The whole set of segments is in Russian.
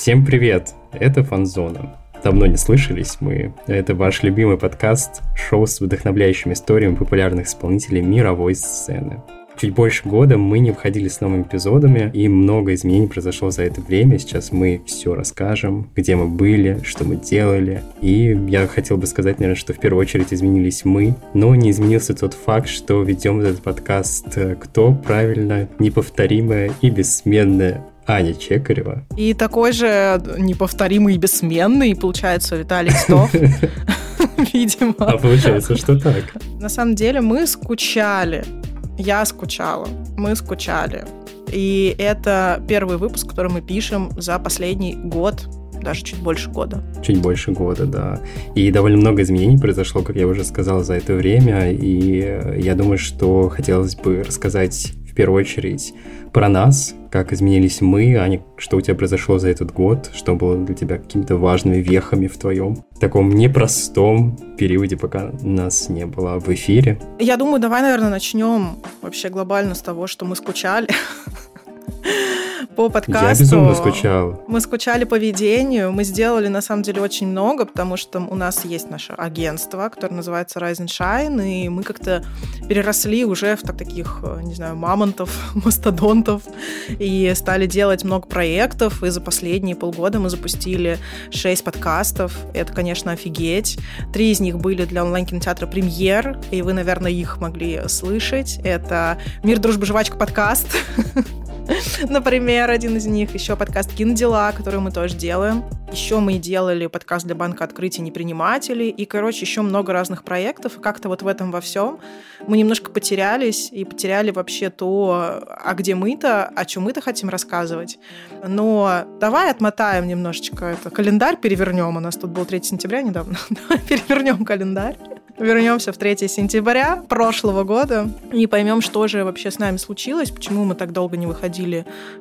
Всем привет! Это Фанзона. Давно не слышались мы. Это ваш любимый подкаст, шоу с вдохновляющими историями популярных исполнителей мировой сцены. Чуть больше года мы не входили с новыми эпизодами, и много изменений произошло за это время. Сейчас мы все расскажем, где мы были, что мы делали. И я хотел бы сказать, наверное, что в первую очередь изменились мы, но не изменился тот факт, что ведем этот подкаст э, кто правильно, неповторимая и бессменная Аня Чекарева. И такой же неповторимый и бессменный, получается, Виталий Стов. Видимо. А получается, что так. На самом деле мы скучали. Я скучала. Мы скучали. И это первый выпуск, который мы пишем за последний год даже чуть больше года. Чуть больше года, да. И довольно много изменений произошло, как я уже сказал, за это время. И я думаю, что хотелось бы рассказать первую очередь про нас, как изменились мы, а не что у тебя произошло за этот год, что было для тебя какими-то важными вехами в твоем таком непростом периоде, пока нас не было в эфире. Я думаю, давай, наверное, начнем вообще глобально с того, что мы скучали. По подкасту. Я безумно скучал. Мы скучали по ведению. Мы сделали, на самом деле, очень много, потому что у нас есть наше агентство, которое называется Rise and Shine, и мы как-то переросли уже в так, таких, э, не знаю, мамонтов, мастодонтов, и стали делать много проектов, и за последние полгода мы запустили шесть подкастов. Это, конечно, офигеть. Три из них были для онлайн-кинотеатра «Премьер», и вы, наверное, их могли слышать. Это «Мир, дружба, жвачка» подкаст, Например, один из них. Еще подкаст «Кинодела», который мы тоже делаем. Еще мы делали подкаст для банка открытия непринимателей. И, короче, еще много разных проектов. И как-то вот в этом во всем мы немножко потерялись и потеряли вообще то, а где мы-то, о чем мы-то хотим рассказывать. Но давай отмотаем немножечко это. Календарь перевернем. У нас тут был 3 сентября недавно. Давай перевернем календарь вернемся в 3 сентября прошлого года и поймем, что же вообще с нами случилось, почему мы так долго не выходили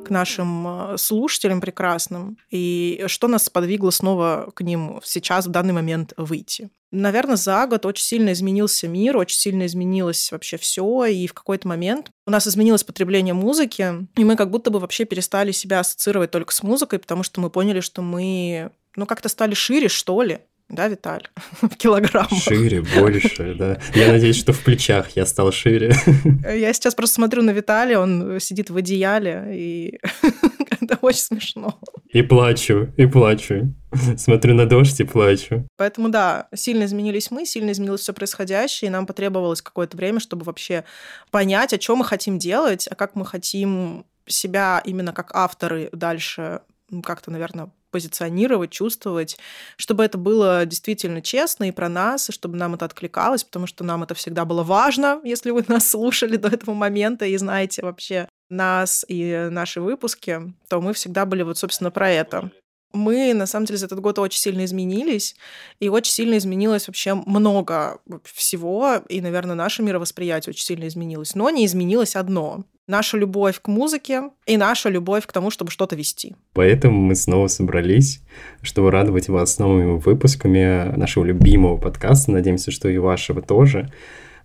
к нашим э, слушателям прекрасным, и что нас сподвигло снова к ним сейчас, в данный момент, выйти. Наверное, за год очень сильно изменился мир, очень сильно изменилось вообще все, и в какой-то момент у нас изменилось потребление музыки, и мы как будто бы вообще перестали себя ассоциировать только с музыкой, потому что мы поняли, что мы ну, как-то стали шире, что ли да, Виталь? в килограммах. Шире, больше, да. Я надеюсь, что в плечах я стал шире. Я сейчас просто смотрю на Виталия, он сидит в одеяле, и это очень смешно. И плачу, и плачу. Смотрю на дождь и плачу. Поэтому да, сильно изменились мы, сильно изменилось все происходящее, и нам потребовалось какое-то время, чтобы вообще понять, о чем мы хотим делать, а как мы хотим себя именно как авторы дальше как-то, наверное, позиционировать, чувствовать, чтобы это было действительно честно и про нас, и чтобы нам это откликалось, потому что нам это всегда было важно, если вы нас слушали до этого момента и знаете вообще нас и наши выпуски, то мы всегда были вот, собственно, про это. Мы, на самом деле, за этот год очень сильно изменились, и очень сильно изменилось вообще много всего, и, наверное, наше мировосприятие очень сильно изменилось. Но не изменилось одно наша любовь к музыке и наша любовь к тому, чтобы что-то вести. Поэтому мы снова собрались, чтобы радовать вас новыми выпусками нашего любимого подкаста. Надеемся, что и вашего тоже.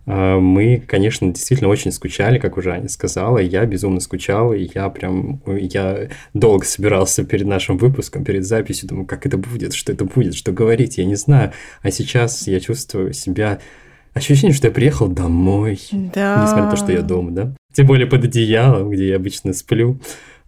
А, мы, конечно, действительно очень скучали, как уже Аня сказала. Я безумно скучал, и я прям... Я долго собирался перед нашим выпуском, перед записью, думаю, как это будет, что это будет, что говорить, я не знаю. А сейчас я чувствую себя ощущение, что я приехал домой. Да. Несмотря на то, что я дома, да? Тем более под одеялом, где я обычно сплю.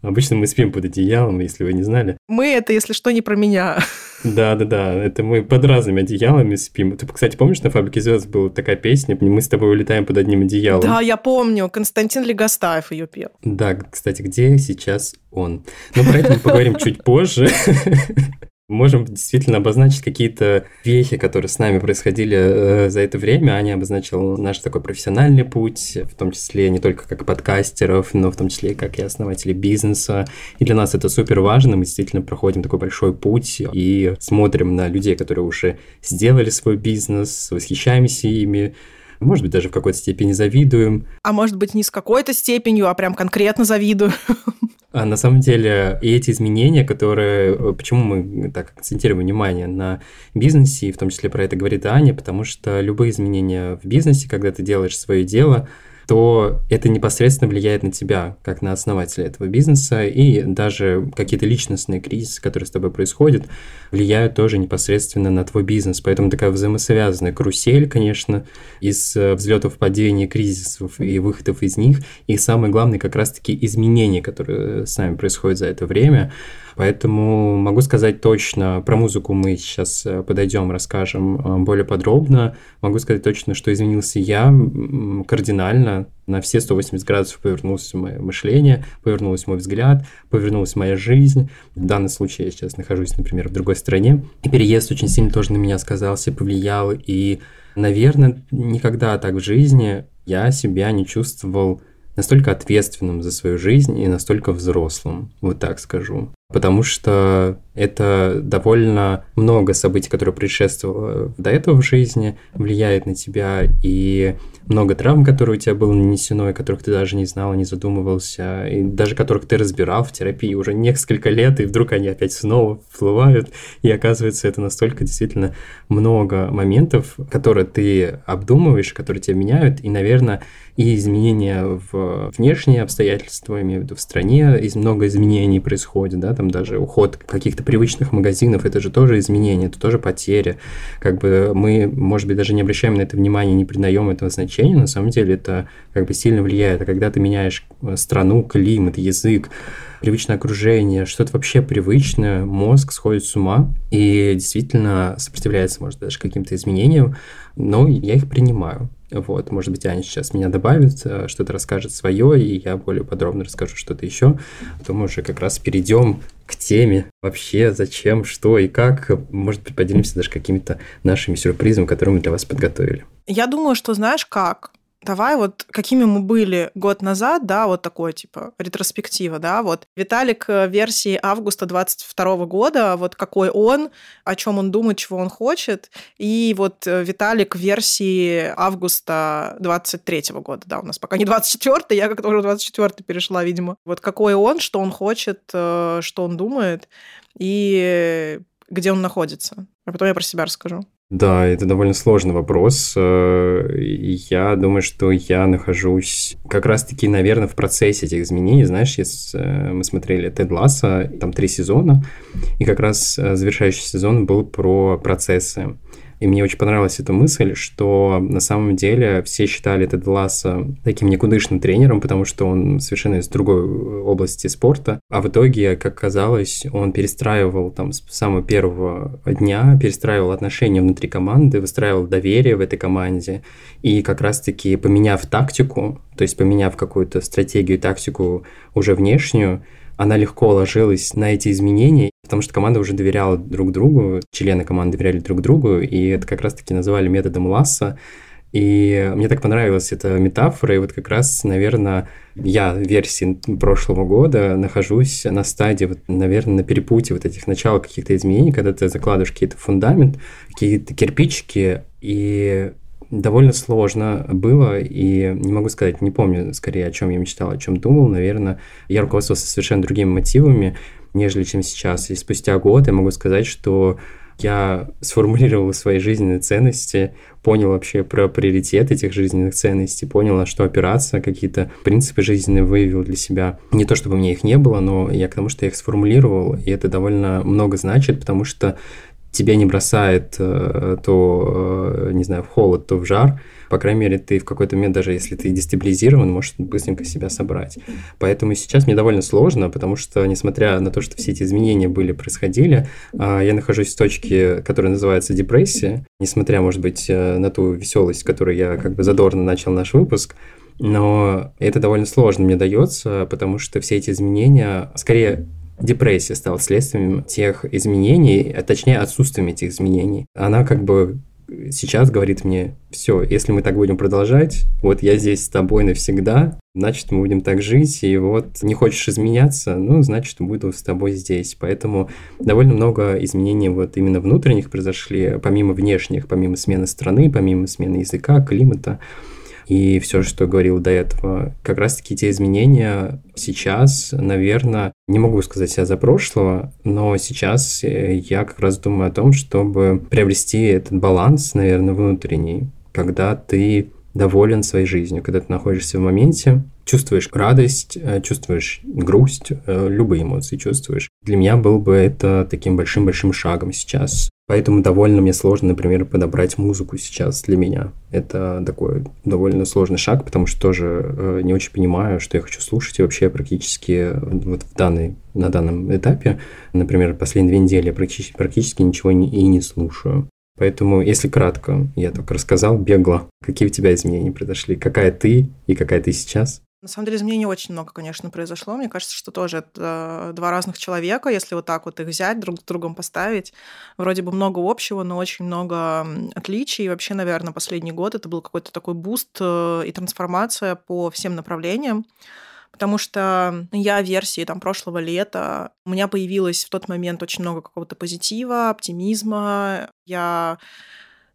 Обычно мы спим под одеялом, если вы не знали. Мы это, если что, не про меня. Да, да, да. Это мы под разными одеялами спим. Ты, кстати, помнишь, на фабрике звезд была такая песня? Мы с тобой улетаем под одним одеялом. Да, я помню. Константин Легостаев ее пел. Да, кстати, где сейчас он? Но про это мы поговорим чуть позже. Можем действительно обозначить какие-то вехи, которые с нами происходили э, за это время. Аня обозначила наш такой профессиональный путь, в том числе не только как подкастеров, но в том числе как и основатели бизнеса. И для нас это супер важно. Мы действительно проходим такой большой путь и смотрим на людей, которые уже сделали свой бизнес, восхищаемся ими, может быть, даже в какой-то степени завидуем. А может быть, не с какой-то степенью, а прям конкретно завидую. А на самом деле и эти изменения, которые... Э, почему мы так акцентируем внимание на бизнесе, и в том числе про это говорит Аня, потому что любые изменения в бизнесе, когда ты делаешь свое дело, то это непосредственно влияет на тебя, как на основателя этого бизнеса, и даже какие-то личностные кризисы, которые с тобой происходят, влияют тоже непосредственно на твой бизнес. Поэтому такая взаимосвязанная карусель, конечно, из э, взлетов, падений, кризисов и выходов из них, и самое главное, как раз-таки изменения, которые с нами происходят за это время. Поэтому могу сказать точно, про музыку мы сейчас э, подойдем, расскажем э, более подробно. Могу сказать точно, что изменился я кардинально, на все 180 градусов повернулось мое мышление, повернулся мой взгляд, повернулась моя жизнь. В данном случае я сейчас нахожусь, например, в другой стране. И переезд очень сильно тоже на меня сказался, повлиял. И, наверное, никогда так в жизни я себя не чувствовал настолько ответственным за свою жизнь и настолько взрослым, вот так скажу потому что это довольно много событий, которые предшествовало до этого в жизни, влияет на тебя, и много травм, которые у тебя было нанесено, и которых ты даже не знал, не задумывался, и даже которых ты разбирал в терапии уже несколько лет, и вдруг они опять снова всплывают, и оказывается, это настолько действительно много моментов, которые ты обдумываешь, которые тебя меняют, и, наверное, и изменения в внешние обстоятельства, имею в виду в стране, много изменений происходит, да, там даже уход каких-то привычных магазинов, это же тоже изменение, это тоже потеря. Как бы мы, может быть, даже не обращаем на это внимания, не придаем этого значения, на самом деле это как бы сильно влияет. А когда ты меняешь э, страну, климат, язык, привычное окружение, что-то вообще привычное, мозг сходит с ума и действительно сопротивляется, может, даже каким-то изменениям, но я их принимаю. Вот, может быть, Аня сейчас меня добавит, э, что-то расскажет свое, и я более подробно расскажу что-то еще. Потом мы уже как раз перейдем к теме вообще, зачем, что и как. Может быть, поделимся даже какими-то нашими сюрпризами, которые мы для вас подготовили. Я думаю, что знаешь как? Давай вот какими мы были год назад, да, вот такой типа ретроспектива, да, вот Виталик э, версии августа 22 года, вот какой он, о чем он думает, чего он хочет, и вот э, Виталик версии августа 23 года, да, у нас пока не 24 я как-то уже 24 перешла, видимо. Вот какой он, что он хочет, э, что он думает, и где он находится. А потом я про себя расскажу. Да, это довольно сложный вопрос. Э, я думаю, что я нахожусь как раз-таки, наверное, в процессе этих изменений. Знаешь, э, мы смотрели Тед Ласса, там три сезона, и как раз э, завершающий сезон был про процессы. И мне очень понравилась эта мысль, что на самом деле все считали Теда Ласса таким никудышным тренером, потому что он совершенно из другой области спорта. А в итоге, как казалось, он перестраивал там с самого первого дня, перестраивал отношения внутри команды, выстраивал доверие в этой команде. И как раз-таки поменяв тактику, то есть поменяв какую-то стратегию, тактику уже внешнюю, она легко ложилась на эти изменения, потому что команда уже доверяла друг другу, члены команды доверяли друг другу, и это как раз-таки называли методом Ласса. И мне так понравилась эта метафора, и вот как раз, наверное, я в версии прошлого года нахожусь на стадии, вот, наверное, на перепутье вот этих начал каких-то изменений, когда ты закладываешь какие-то фундамент, какие-то кирпичики, и довольно сложно было, и не могу сказать, не помню скорее, о чем я мечтал, о чем думал. Наверное, я руководствовался совершенно другими мотивами, нежели чем сейчас. И спустя год я могу сказать, что я сформулировал свои жизненные ценности, понял вообще про приоритет этих жизненных ценностей, понял, на что опираться, какие-то принципы жизненные выявил для себя. Не то, чтобы мне их не было, но я к тому, что я их сформулировал, и это довольно много значит, потому что тебя не бросает э, то, э, не знаю, в холод, то в жар. По крайней мере, ты в какой-то момент, даже если ты дестабилизирован, можешь быстренько себя собрать. Поэтому сейчас мне довольно сложно, потому что, несмотря на то, что все эти изменения были, происходили, э, я нахожусь в точке, которая называется депрессия. Несмотря, может быть, на ту веселость, которую я как бы задорно начал наш выпуск, но это довольно сложно мне дается, потому что все эти изменения, скорее, депрессия стала следствием тех изменений, а точнее отсутствием этих изменений. Она как бы сейчас говорит мне, все, если мы так будем продолжать, вот я здесь с тобой навсегда, значит, мы будем так жить, и вот не хочешь изменяться, ну, значит, буду с тобой здесь. Поэтому довольно много изменений вот именно внутренних произошли, помимо внешних, помимо смены страны, помимо смены языка, климата и все, что говорил до этого. Как раз-таки те изменения сейчас, наверное, не могу сказать себя за прошлого, но сейчас э, я как раз думаю о том, чтобы приобрести этот баланс, наверное, внутренний, когда ты доволен своей жизнью, когда ты находишься в моменте, чувствуешь радость, э, чувствуешь грусть, э, любые эмоции чувствуешь. Для меня был бы это таким большим-большим шагом сейчас. Поэтому довольно мне сложно, например, подобрать музыку сейчас для меня. Это такой довольно сложный шаг, потому что тоже э, не очень понимаю, что я хочу слушать. И вообще практически вот в данный, на данном этапе, например, последние две недели я практически, практически ничего не, и не слушаю. Поэтому, если кратко, я только рассказал бегло, какие у тебя изменения произошли, какая ты и какая ты сейчас. На самом деле изменений очень много, конечно, произошло. Мне кажется, что тоже это два разных человека, если вот так вот их взять, друг с другом поставить. Вроде бы много общего, но очень много отличий. И вообще, наверное, последний год это был какой-то такой буст э, и трансформация по всем направлениям потому что я версии там прошлого лета, у меня появилось в тот момент очень много какого-то позитива, оптимизма. Я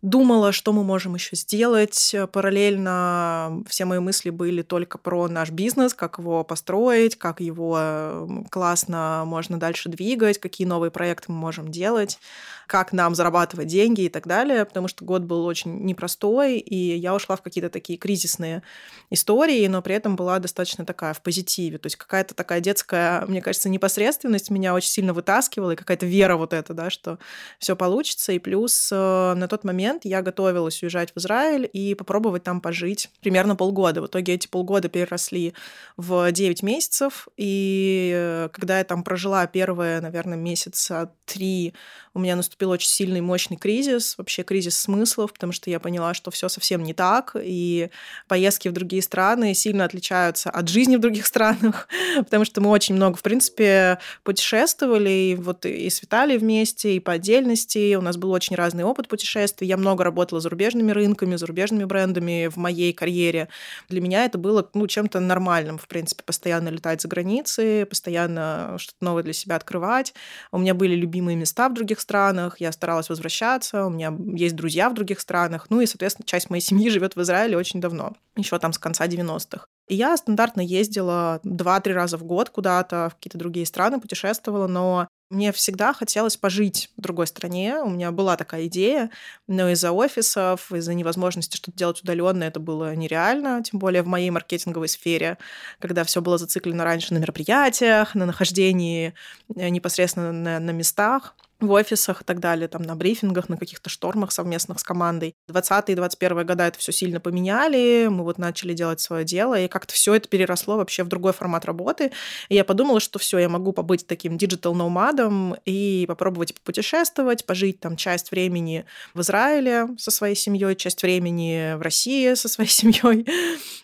думала, что мы можем еще сделать. Параллельно все мои мысли были только про наш бизнес, как его построить, как его классно можно дальше двигать, какие новые проекты мы можем делать, как нам зарабатывать деньги и так далее, потому что год был очень непростой, и я ушла в какие-то такие кризисные истории, но при этом была достаточно такая в позитиве. То есть какая-то такая детская, мне кажется, непосредственность меня очень сильно вытаскивала, и какая-то вера вот эта, да, что все получится. И плюс э, на тот момент момент я готовилась уезжать в Израиль и попробовать там пожить примерно полгода. В итоге эти полгода переросли в 9 месяцев, и э, когда я там прожила первые, наверное, месяца три, у меня наступил очень сильный, мощный кризис, вообще кризис смыслов, потому что я поняла, что все совсем не так, и поездки в другие страны сильно отличаются от жизни в других странах, потому что мы очень много, в принципе, путешествовали, и вот и с Виталией вместе, и по отдельности, у нас был очень разный опыт путешествий, я много работала с зарубежными рынками, зарубежными брендами в моей карьере. Для меня это было ну, чем-то нормальным, в принципе, постоянно летать за границы, постоянно что-то новое для себя открывать. У меня были любимые места в других странах, я старалась возвращаться, у меня есть друзья в других странах, ну и, соответственно, часть моей семьи живет в Израиле очень давно, еще там с конца 90-х. И я стандартно ездила два-три раза в год куда-то, в какие-то другие страны путешествовала, но мне всегда хотелось пожить в другой стране. У меня была такая идея, но из-за офисов, из-за невозможности что-то делать удаленно, это было нереально, тем более в моей маркетинговой сфере, когда все было зациклено раньше на мероприятиях, на нахождении э, непосредственно на, на местах в офисах и так далее, там на брифингах, на каких-то штормах совместных с командой. 20 и 21 года это все сильно поменяли, мы вот начали делать свое дело, и как-то все это переросло вообще в другой формат работы. И я подумала, что все, я могу побыть таким digital nomad ом и попробовать путешествовать, пожить там часть времени в Израиле со своей семьей, часть времени в России со своей семьей,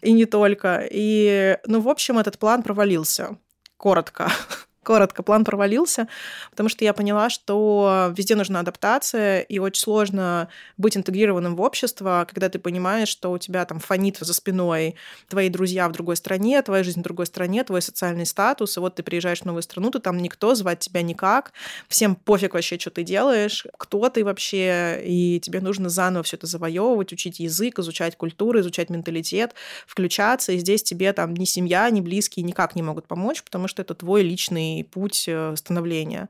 и не только. И, ну, в общем, этот план провалился коротко коротко, план провалился, потому что я поняла, что везде нужна адаптация, и очень сложно быть интегрированным в общество, когда ты понимаешь, что у тебя там фонит за спиной твои друзья в другой стране, твоя жизнь в другой стране, твой социальный статус, и вот ты приезжаешь в новую страну, ты там никто, звать тебя никак, всем пофиг вообще, что ты делаешь, кто ты вообще, и тебе нужно заново все это завоевывать, учить язык, изучать культуру, изучать менталитет, включаться, и здесь тебе там ни семья, ни близкие никак не могут помочь, потому что это твой личный путь э, становления.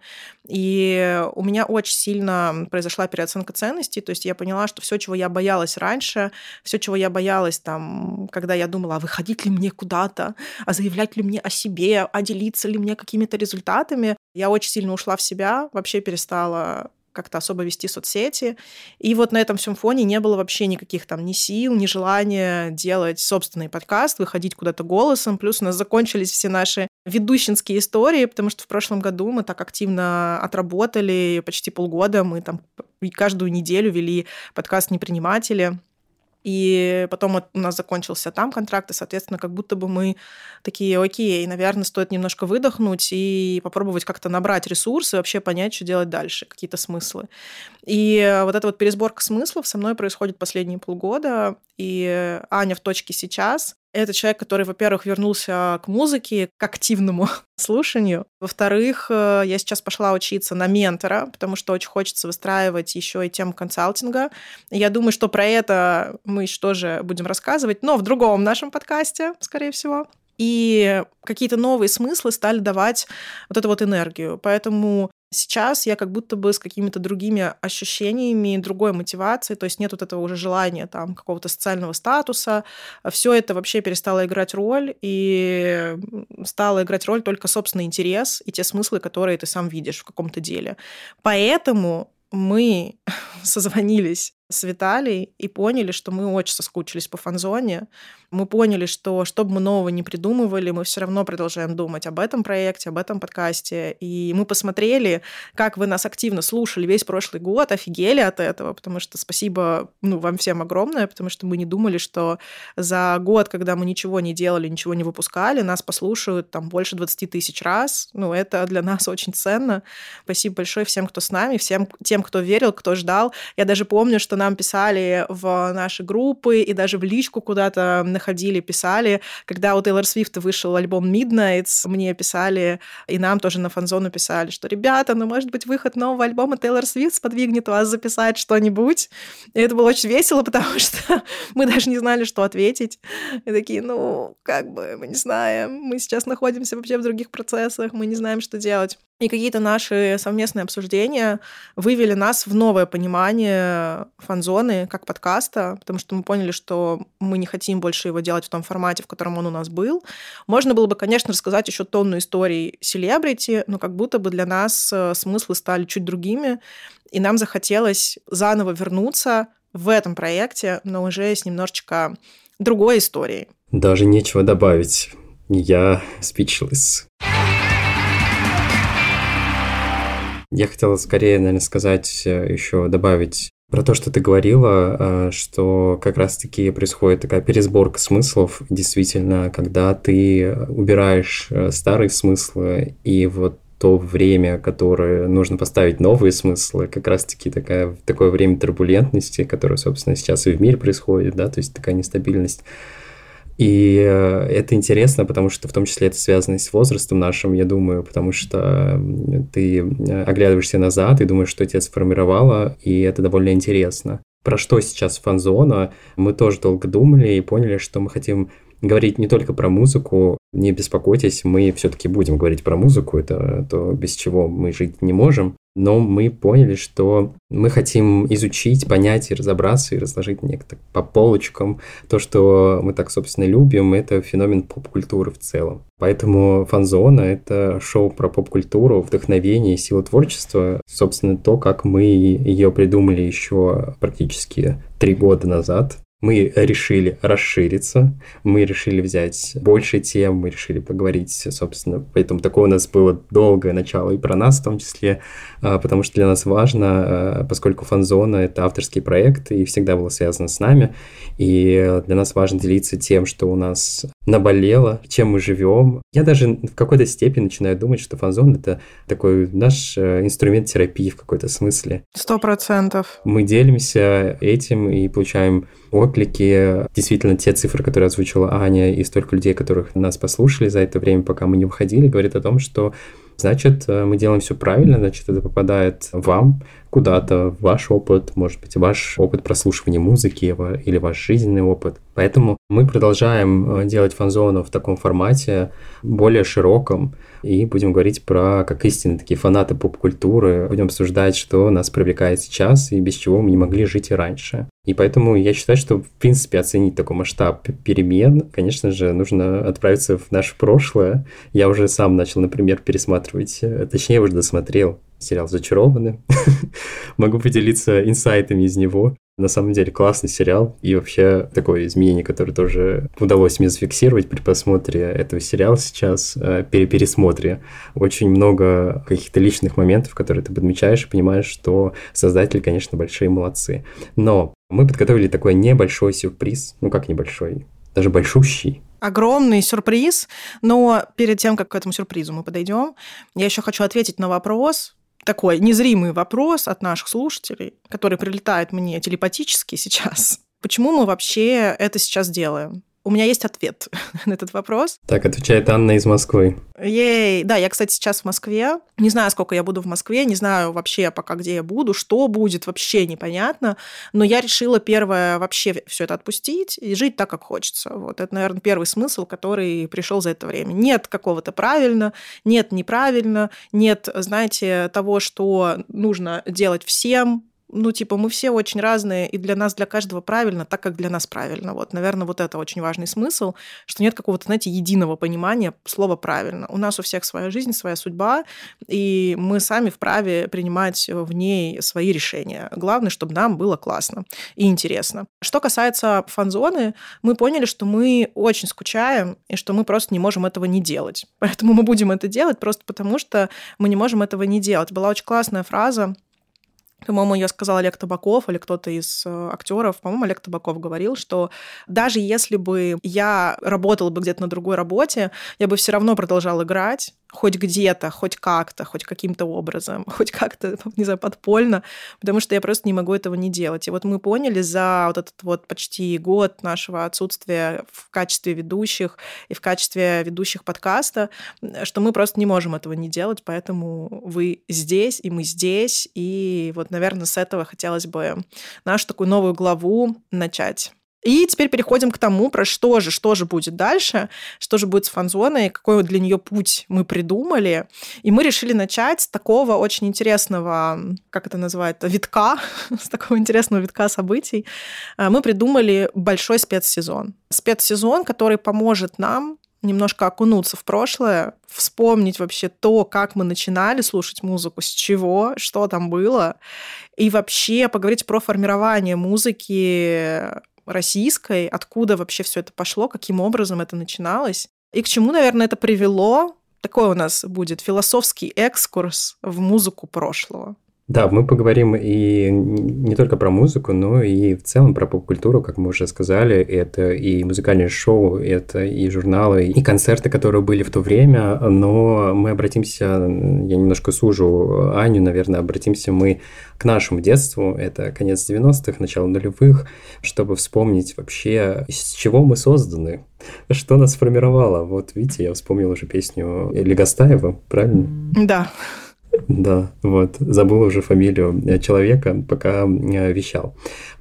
И у меня очень сильно произошла переоценка ценностей, то есть я поняла, что все, чего я боялась раньше, все, чего я боялась там, когда я думала, а выходить ли мне куда-то, а заявлять ли мне о себе, а делиться ли мне какими-то результатами, я очень сильно ушла в себя, вообще перестала как-то особо вести соцсети. И вот на этом всем фоне не было вообще никаких там ни сил, ни желания делать собственный подкаст, выходить куда-то голосом. Плюс у нас закончились все наши ведущинские истории, потому что в прошлом году мы так активно отработали почти полгода. Мы там каждую неделю вели подкаст «Неприниматели». И потом у нас закончился там контракт, и, соответственно, как будто бы мы такие, окей, наверное, стоит немножко выдохнуть и попробовать как-то набрать ресурсы, вообще понять, что делать дальше, какие-то смыслы. И вот эта вот пересборка смыслов со мной происходит последние полгода, и Аня в точке сейчас, это человек, который, во-первых, вернулся к музыке, к активному слушанию. Во-вторых, э, я сейчас пошла учиться на ментора, потому что очень хочется выстраивать еще и тему консалтинга. Я думаю, что про это мы еще тоже будем рассказывать, но в другом нашем подкасте, скорее всего и какие-то новые смыслы стали давать вот эту вот энергию. Поэтому Сейчас я как будто бы с какими-то другими ощущениями, другой мотивацией, то есть нет вот этого уже желания там какого-то социального статуса. Все это вообще перестало играть роль, и стало играть роль только собственный интерес и те смыслы, которые ты сам видишь в каком-то деле. Поэтому мы созвонились с Виталией и поняли, что мы очень соскучились по фанзоне. Мы поняли, что что бы мы нового не придумывали, мы все равно продолжаем думать об этом проекте, об этом подкасте. И мы посмотрели, как вы нас активно слушали весь прошлый год, офигели от этого, потому что спасибо ну, вам всем огромное, потому что мы не думали, что за год, когда мы ничего не делали, ничего не выпускали, нас послушают там больше 20 тысяч раз. Ну, это для нас очень ценно. Спасибо большое всем, кто с нами, всем тем, кто верил, кто ждал. Я даже помню, что нам писали в наши группы и даже в личку куда-то находили, писали. Когда у Тейлор Свифта вышел альбом Midnights, мне писали, и нам тоже на фанзону писали, что ребята, ну, может быть, выход нового альбома Тейлор Свифт сподвигнет вас записать что-нибудь. И это было очень весело, потому что мы даже не знали, что ответить. И такие, ну, как бы, мы не знаем, мы сейчас находимся вообще в других процессах, мы не знаем, что делать. И какие-то наши совместные обсуждения вывели нас в новое понимание фан-зоны как подкаста, потому что мы поняли, что мы не хотим больше его делать в том формате, в котором он у нас был. Можно было бы, конечно, рассказать еще тонну историй селебрити, но как будто бы для нас э, смыслы стали чуть другими, и нам захотелось заново вернуться в этом проекте, но уже с немножечко другой историей. Даже нечего добавить. Я speechless. Я хотела скорее, наверное, сказать э, еще, добавить про то, что ты говорила, э, что как раз-таки происходит такая пересборка смыслов, действительно, когда ты убираешь э, старые смыслы и вот то время, которое нужно поставить новые смыслы, как раз-таки такая, такое время турбулентности, которое, собственно, сейчас и в мире происходит, да, то есть такая нестабильность и э, это интересно, потому что в том числе это связано с возрастом нашим, я думаю, потому что ты э, оглядываешься назад и думаешь, что тебя сформировало, и это довольно интересно. Про что сейчас фан-зона? Мы тоже долго думали и поняли, что мы хотим говорить не только про музыку. Не беспокойтесь, мы все-таки будем говорить про музыку, это то, без чего мы жить не можем но мы поняли, что мы хотим изучить, понять и разобраться, и разложить некто по полочкам то, что мы так, собственно, любим, это феномен поп-культуры в целом. Поэтому «Фанзона» — это шоу про поп-культуру, вдохновение силу творчества. Собственно, то, как мы ее придумали еще практически три года назад мы решили расшириться, мы решили взять больше тем, мы решили поговорить, собственно, поэтому такое у нас было долгое начало и про нас в том числе, а, потому что для нас важно, а, поскольку фанзона — это авторский проект и всегда было связано с нами, и для нас важно делиться тем, что у нас наболело, чем мы живем. Я даже в какой-то степени начинаю думать, что фанзон — это такой наш э, инструмент терапии в какой-то смысле. Сто процентов. Мы делимся этим и получаем отклики. Действительно, те цифры, которые озвучила Аня, и столько людей, которых нас послушали за это время, пока мы не выходили, говорит о том, что значит, э, мы делаем все правильно, значит, это попадает вам куда-то, в ваш опыт, может быть, ваш опыт прослушивания музыки или ваш жизненный опыт. Поэтому мы продолжаем э, делать фан-зону в таком формате, более широком, и будем говорить про, как истинные такие фанаты поп-культуры, будем обсуждать, что нас привлекает сейчас и без чего мы не могли жить и раньше. И поэтому я считаю, что, в принципе, оценить такой масштаб перемен, конечно же, нужно отправиться в наше прошлое. Я уже сам начал, например, пересматривать, э, точнее, уже досмотрел сериал «Зачарованы». Могу поделиться инсайтами из него. На самом деле классный сериал и вообще такое изменение, которое тоже удалось мне зафиксировать при просмотре этого сериала сейчас, э, при пересмотре. Очень много каких-то личных моментов, которые ты подмечаешь и понимаешь, что создатели, конечно, большие молодцы. Но мы подготовили такой небольшой сюрприз, ну как небольшой, даже большущий, огромный сюрприз, но перед тем, как к этому сюрпризу мы подойдем, я еще хочу ответить на вопрос, такой незримый вопрос от наших слушателей, который прилетает мне телепатически сейчас. Почему мы вообще это сейчас делаем? У меня есть ответ на этот вопрос. Так, отвечает Анна из Москвы. Ей, да, я, кстати, сейчас в Москве. Не знаю, сколько я буду в Москве, не знаю вообще пока, где я буду, что будет, вообще непонятно. Но я решила первое вообще все это отпустить и жить так, как хочется. Вот это, наверное, первый смысл, который пришел за это время. Нет какого-то правильно, нет неправильно, нет, знаете, того, что нужно делать всем, ну, типа, мы все очень разные, и для нас, для каждого правильно, так, как для нас правильно. Вот, наверное, вот это очень важный смысл, что нет какого-то, знаете, единого понимания слова «правильно». У нас у всех своя жизнь, своя судьба, и мы сами вправе принимать в ней свои решения. Главное, чтобы нам было классно и интересно. Что касается фан-зоны, мы поняли, что мы очень скучаем, и что мы просто не можем этого не делать. Поэтому мы будем это делать просто потому, что мы не можем этого не делать. Была очень классная фраза по-моему, ее сказал Олег Табаков или кто-то из э, актеров. По-моему, Олег Табаков говорил, что даже если бы я работала бы где-то на другой работе, я бы все равно продолжал играть, хоть где-то, хоть как-то, хоть каким-то образом, хоть как-то, не знаю, подпольно, потому что я просто не могу этого не делать. И вот мы поняли за вот этот вот почти год нашего отсутствия в качестве ведущих и в качестве ведущих подкаста, что мы просто не можем этого не делать, поэтому вы здесь, и мы здесь, и вот, наверное, с этого хотелось бы нашу такую новую главу начать. И теперь переходим к тому, про что же, что же будет дальше, что же будет с фанзоной, какой для нее путь мы придумали. И мы решили начать с такого очень интересного, как это называют, витка, с такого интересного витка событий. А, мы придумали большой спецсезон. Спецсезон, который поможет нам немножко окунуться в прошлое, вспомнить вообще то, как мы начинали слушать музыку, с чего, что там было, и вообще поговорить про формирование музыки российской, откуда вообще все это пошло, каким образом это начиналось, и к чему, наверное, это привело. Такой у нас будет философский экскурс в музыку прошлого. Да, мы поговорим и не только про музыку, но и в целом про поп-культуру, как мы уже сказали. Это и музыкальные шоу, это и журналы, и концерты, которые были в то время. Но мы обратимся, я немножко сужу Аню, наверное, обратимся мы к нашему детству. Это конец 90-х, начало нулевых, чтобы вспомнить вообще, из чего мы созданы, что нас сформировало. Вот видите, я вспомнил уже песню Легостаева, правильно? Да. Да, вот, забыл уже фамилию э, человека, пока э, вещал.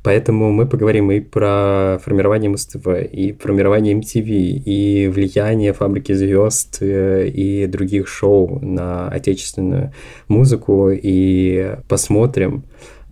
Поэтому мы поговорим и про формирование МСТВ, и формирование MTV, и влияние «Фабрики звезд» э, и других шоу на отечественную музыку, и посмотрим,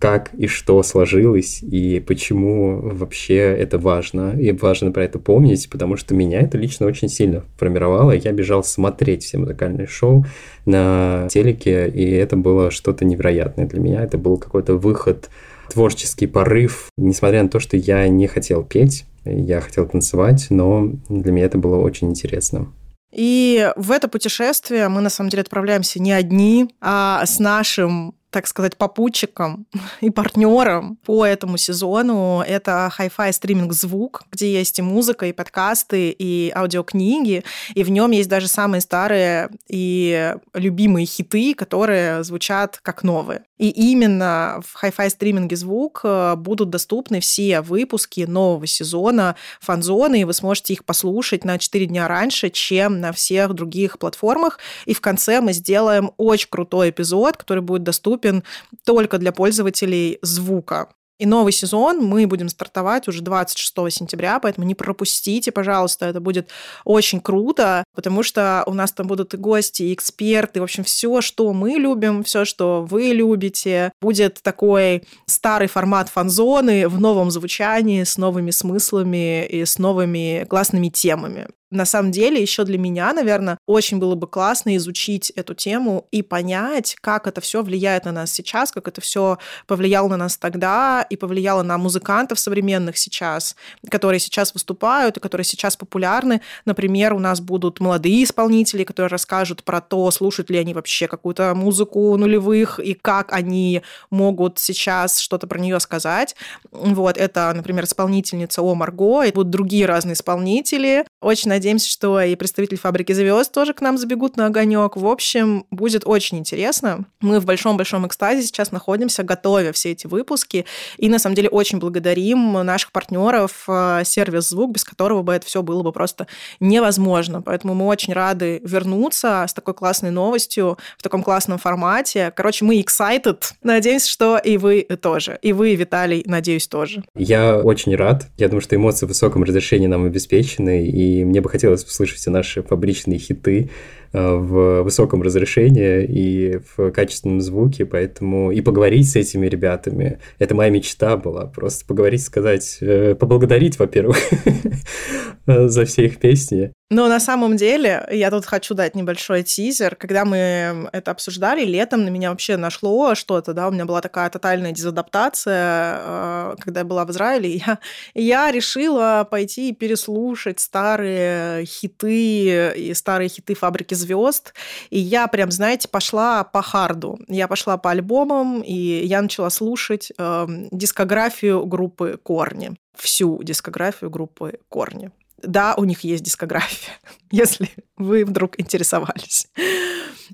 как и что сложилось, и почему вообще это важно. И важно про это помнить, потому что меня это лично очень сильно формировало. Я бежал смотреть все музыкальные шоу на телеке, и это было что-то невероятное для меня. Это был какой-то выход, творческий порыв. Несмотря на то, что я не хотел петь, я хотел танцевать, но для меня это было очень интересно. И в это путешествие мы на самом деле отправляемся не одни, а с нашим так сказать, попутчиком и партнером по этому сезону. Это Hi-Fi стриминг «Звук», где есть и музыка, и подкасты, и аудиокниги, и в нем есть даже самые старые и любимые хиты, которые звучат как новые. И именно в Hi-Fi стриминге «Звук» э, будут доступны все выпуски нового сезона фанзоны, и вы сможете их послушать на 4 дня раньше, чем на всех других платформах. И в конце мы сделаем очень крутой эпизод, который будет доступен доступен только для пользователей звука. И новый сезон мы будем стартовать уже 26 сентября, поэтому не пропустите, пожалуйста, это будет очень круто, потому что у нас там будут и гости, и эксперты, в общем, все, что мы любим, все, что вы любите. Будет такой старый формат фан-зоны в новом звучании, с новыми смыслами и с новыми классными темами. На самом деле, еще для меня, наверное, очень было бы классно изучить эту тему и понять, как это все влияет на нас сейчас, как это все повлияло на нас тогда и повлияло на музыкантов современных сейчас, которые сейчас выступают и которые сейчас популярны. Например, у нас будут молодые исполнители, которые расскажут про то, слушают ли они вообще какую-то музыку нулевых и как они могут сейчас что-то про нее сказать. Вот, это, например, исполнительница О Марго, и будут другие разные исполнители. Очень надеюсь, Надеемся, что и представители фабрики звезд тоже к нам забегут на огонек. В общем, будет очень интересно. Мы в большом-большом экстазе сейчас находимся, готовя все эти выпуски. И на самом деле очень благодарим наших партнеров, э, сервис «Звук», без которого бы это все было бы просто невозможно. Поэтому мы очень рады вернуться с такой классной новостью в таком классном формате. Короче, мы excited. Надеемся, что и вы тоже. И вы, Виталий, надеюсь, тоже. Я очень рад. Я думаю, что эмоции в высоком разрешении нам обеспечены, и мне бы хотелось услышать наши фабричные хиты Э, в высоком разрешении и в качественном звуке, поэтому и поговорить с этими ребятами, это моя мечта была, просто поговорить, сказать, э, поблагодарить, во-первых, за все их песни, но на самом деле, я тут хочу дать небольшой тизер. Когда мы это обсуждали, летом на меня вообще нашло что-то, да, у меня была такая тотальная дезадаптация, э, когда я была в Израиле, я, я решила пойти и переслушать старые хиты и старые хиты «Фабрики звезд», и я прям, знаете, пошла по харду. Я пошла по альбомам, и я начала слушать э, дискографию группы «Корни», всю дискографию группы «Корни» да, у них есть дискография, если вы вдруг интересовались.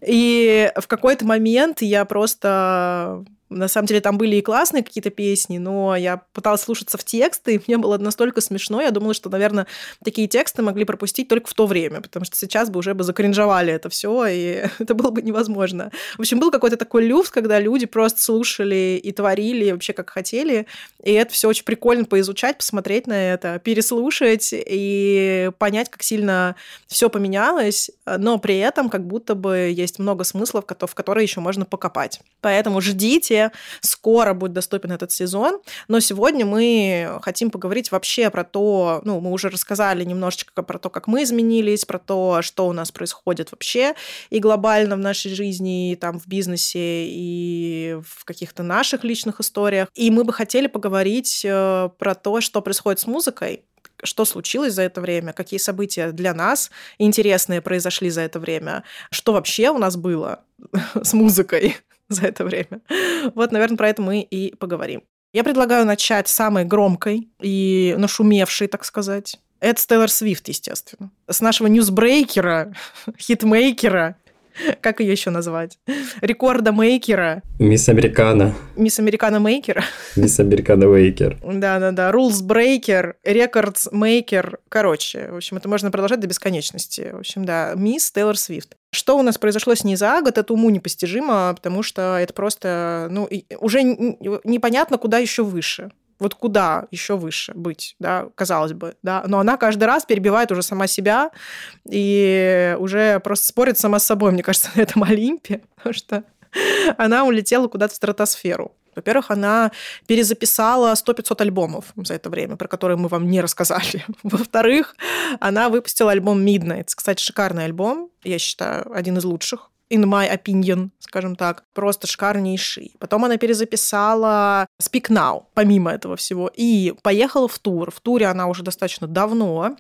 И в какой-то момент я просто на самом деле там были и классные какие-то песни, но я пыталась слушаться в тексты, и мне было настолько смешно. Я думала, что, наверное, такие тексты могли пропустить только в то время, потому что сейчас бы уже бы закринжевали это все, и это было бы невозможно. В общем, был какой-то такой люфт, когда люди просто слушали и творили вообще как хотели, и это все очень прикольно поизучать, посмотреть на это, переслушать и понять, как сильно все поменялось, но при этом как будто бы есть много смыслов, в которые еще можно покопать. Поэтому ждите Скоро будет доступен этот сезон. Но сегодня мы хотим поговорить вообще про то, ну, мы уже рассказали немножечко про то, как мы изменились, про то, что у нас происходит вообще и глобально в нашей жизни, и там в бизнесе, и в каких-то наших личных историях. И мы бы хотели поговорить э, про то, что происходит с музыкой, что случилось за это время, какие события для нас интересные произошли за это время, что вообще у нас было с музыкой за это время. Вот, наверное, про это мы и поговорим. Я предлагаю начать самой громкой и нашумевшей, так сказать. Это Тейлор Свифт, естественно. С нашего ньюсбрейкера, хитмейкера, как ее еще назвать? Рекорда мейкера. Мисс Американа. Мисс Американа мейкер. Мисс Американа мейкер. Да-да-да. Rules брейкер, рекордс мейкер. Короче, в общем, это можно продолжать до бесконечности. В общем, да, мисс Тейлор Свифт. Что у нас произошло с ней за год, это уму непостижимо, потому что это просто, ну, уже непонятно, куда еще выше вот куда еще выше быть, да, казалось бы, да, но она каждый раз перебивает уже сама себя и уже просто спорит сама с собой, мне кажется, на этом Олимпе, потому что она улетела куда-то в стратосферу. Во-первых, она перезаписала 100-500 альбомов за это время, про которые мы вам не рассказали. Во-вторых, она выпустила альбом Midnight. Кстати, шикарный альбом, я считаю, один из лучших in my opinion, скажем так, просто шикарнейший. Потом она перезаписала Speak Now, помимо этого всего, и поехала в тур. В туре она уже достаточно давно,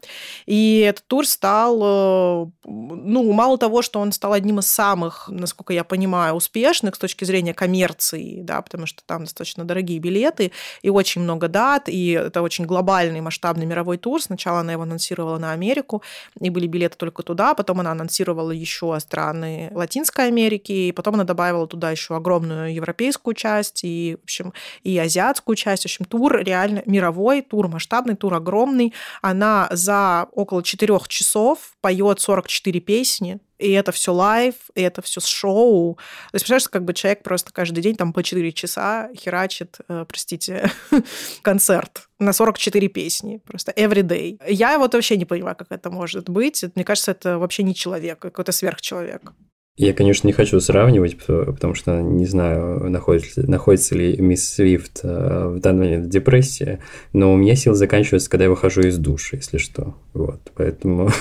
и этот тур стал, э, ну, мало того, что он стал одним из самых, насколько я понимаю, успешных с точки зрения коммерции, да, потому что там достаточно дорогие билеты, и очень много дат, и это очень глобальный масштабный мировой тур. Сначала она его анонсировала на Америку, и были билеты только туда, потом она анонсировала еще страны Латинской Латинской Америки, и потом она добавила туда еще огромную европейскую часть и, в общем, и азиатскую часть. В общем, тур реально мировой, тур масштабный, тур огромный. Она за около четырех часов поет 44 песни, и это все live, и это все шоу. То есть, представляешь, как бы человек просто каждый день там по 4 часа херачит, э, простите, концерт на 44 песни. Просто every day. Я вот вообще не понимаю, как это может быть. Мне кажется, это вообще не человек, какой-то сверхчеловек. Я, конечно, не хочу сравнивать, потому что не знаю, находится, находится ли мисс Свифт э, в данный момент в депрессии, но у меня силы заканчиваются, когда я выхожу из души, если что. Вот, поэтому...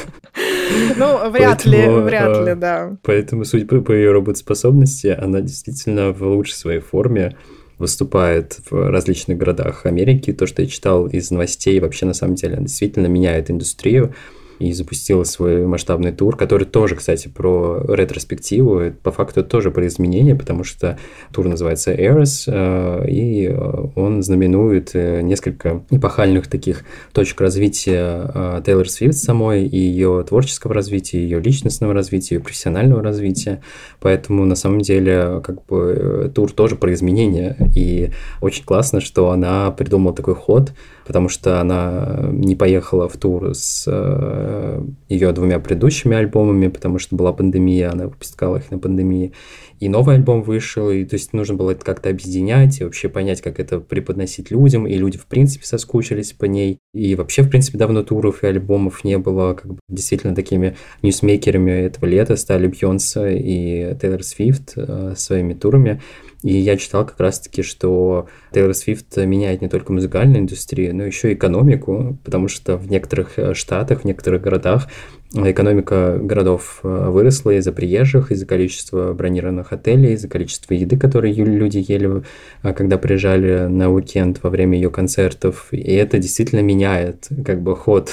Ну, вряд ли, вряд ли, да. Поэтому, судя по ее работоспособности, она действительно в лучшей своей форме выступает в различных городах Америки. То, что я читал из новостей, вообще на самом деле, действительно меняет индустрию. И запустила свой масштабный тур, который тоже, кстати, про ретроспективу. По факту тоже про изменения, потому что тур называется Eras, э, и он знаменует э, несколько эпохальных таких точек развития Тейлор Свифт самой и ее творческого развития, ее личностного развития, ее профессионального развития. Поэтому, на самом деле, как бы тур тоже про изменения. И очень классно, что она придумала такой ход, потому что она не поехала в тур с э, ее двумя предыдущими альбомами, потому что была пандемия, она выпускала их на пандемии. И новый альбом вышел, и то есть нужно было это как-то объединять и вообще понять, как это преподносить людям, и люди, в принципе, соскучились по ней. И вообще, в принципе, давно туров и альбомов не было, как бы действительно такими ньюсмейкерами этого лета стали Бьонса и Тейлор Свифт э, своими турами. И я читал как раз-таки, что Тейлор Свифт меняет не только музыкальную индустрию, но еще и экономику, потому что в некоторых э, штатах, в некоторых городах экономика городов э, выросла из-за приезжих, из-за количества бронированных отелей, из-за количества еды, которые люди ели, э, когда приезжали на уикенд во время ее концертов. И это действительно меняет как бы ход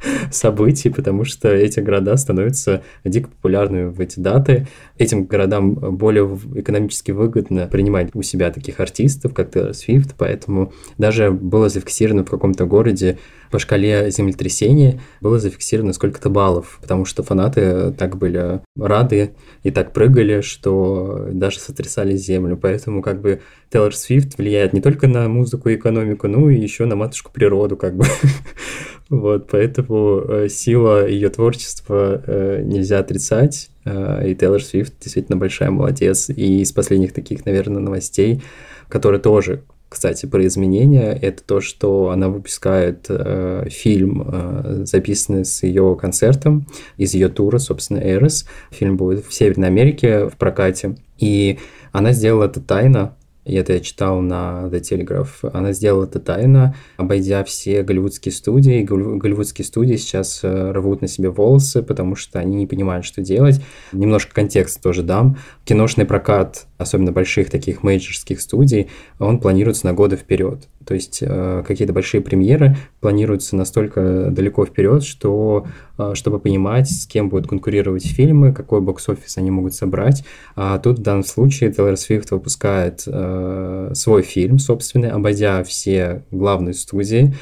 событий, потому что эти города становятся дико популярными в эти даты. Этим городам более экономически выгодно принимать у себя таких артистов, как Тейлор Свифт, поэтому даже было зафиксировано в каком-то городе по шкале землетрясения было зафиксировано сколько-то баллов, потому что фанаты так были рады и так прыгали, что даже сотрясали землю. Поэтому как бы Тейлор Свифт влияет не только на музыку и экономику, но и еще на матушку природу как бы. Вот, поэтому э, сила ее творчества э, нельзя отрицать. Э, и Тейлор Свифт действительно большая молодец. И из последних таких, наверное, новостей, которые тоже кстати, про изменения, это то, что она выпускает э, фильм, э, записанный с ее концертом из ее тура, собственно, Эрос. Фильм будет в Северной Америке в прокате. И она сделала это тайно, и это я читал на The Telegraph, она сделала это тайно, обойдя все голливудские студии. Голливудские студии сейчас э, рвут на себе волосы, потому что они не понимают, что делать. Немножко контекст тоже дам. Киношный прокат, особенно больших таких мейджерских студий, он планируется на годы вперед. То есть э, какие-то большие премьеры планируются настолько далеко вперед, что э, чтобы понимать, с кем будут конкурировать фильмы, какой бокс-офис они могут собрать. А тут в данном случае Тейлор Свифт выпускает э, свой фильм, собственный, обойдя все главные студии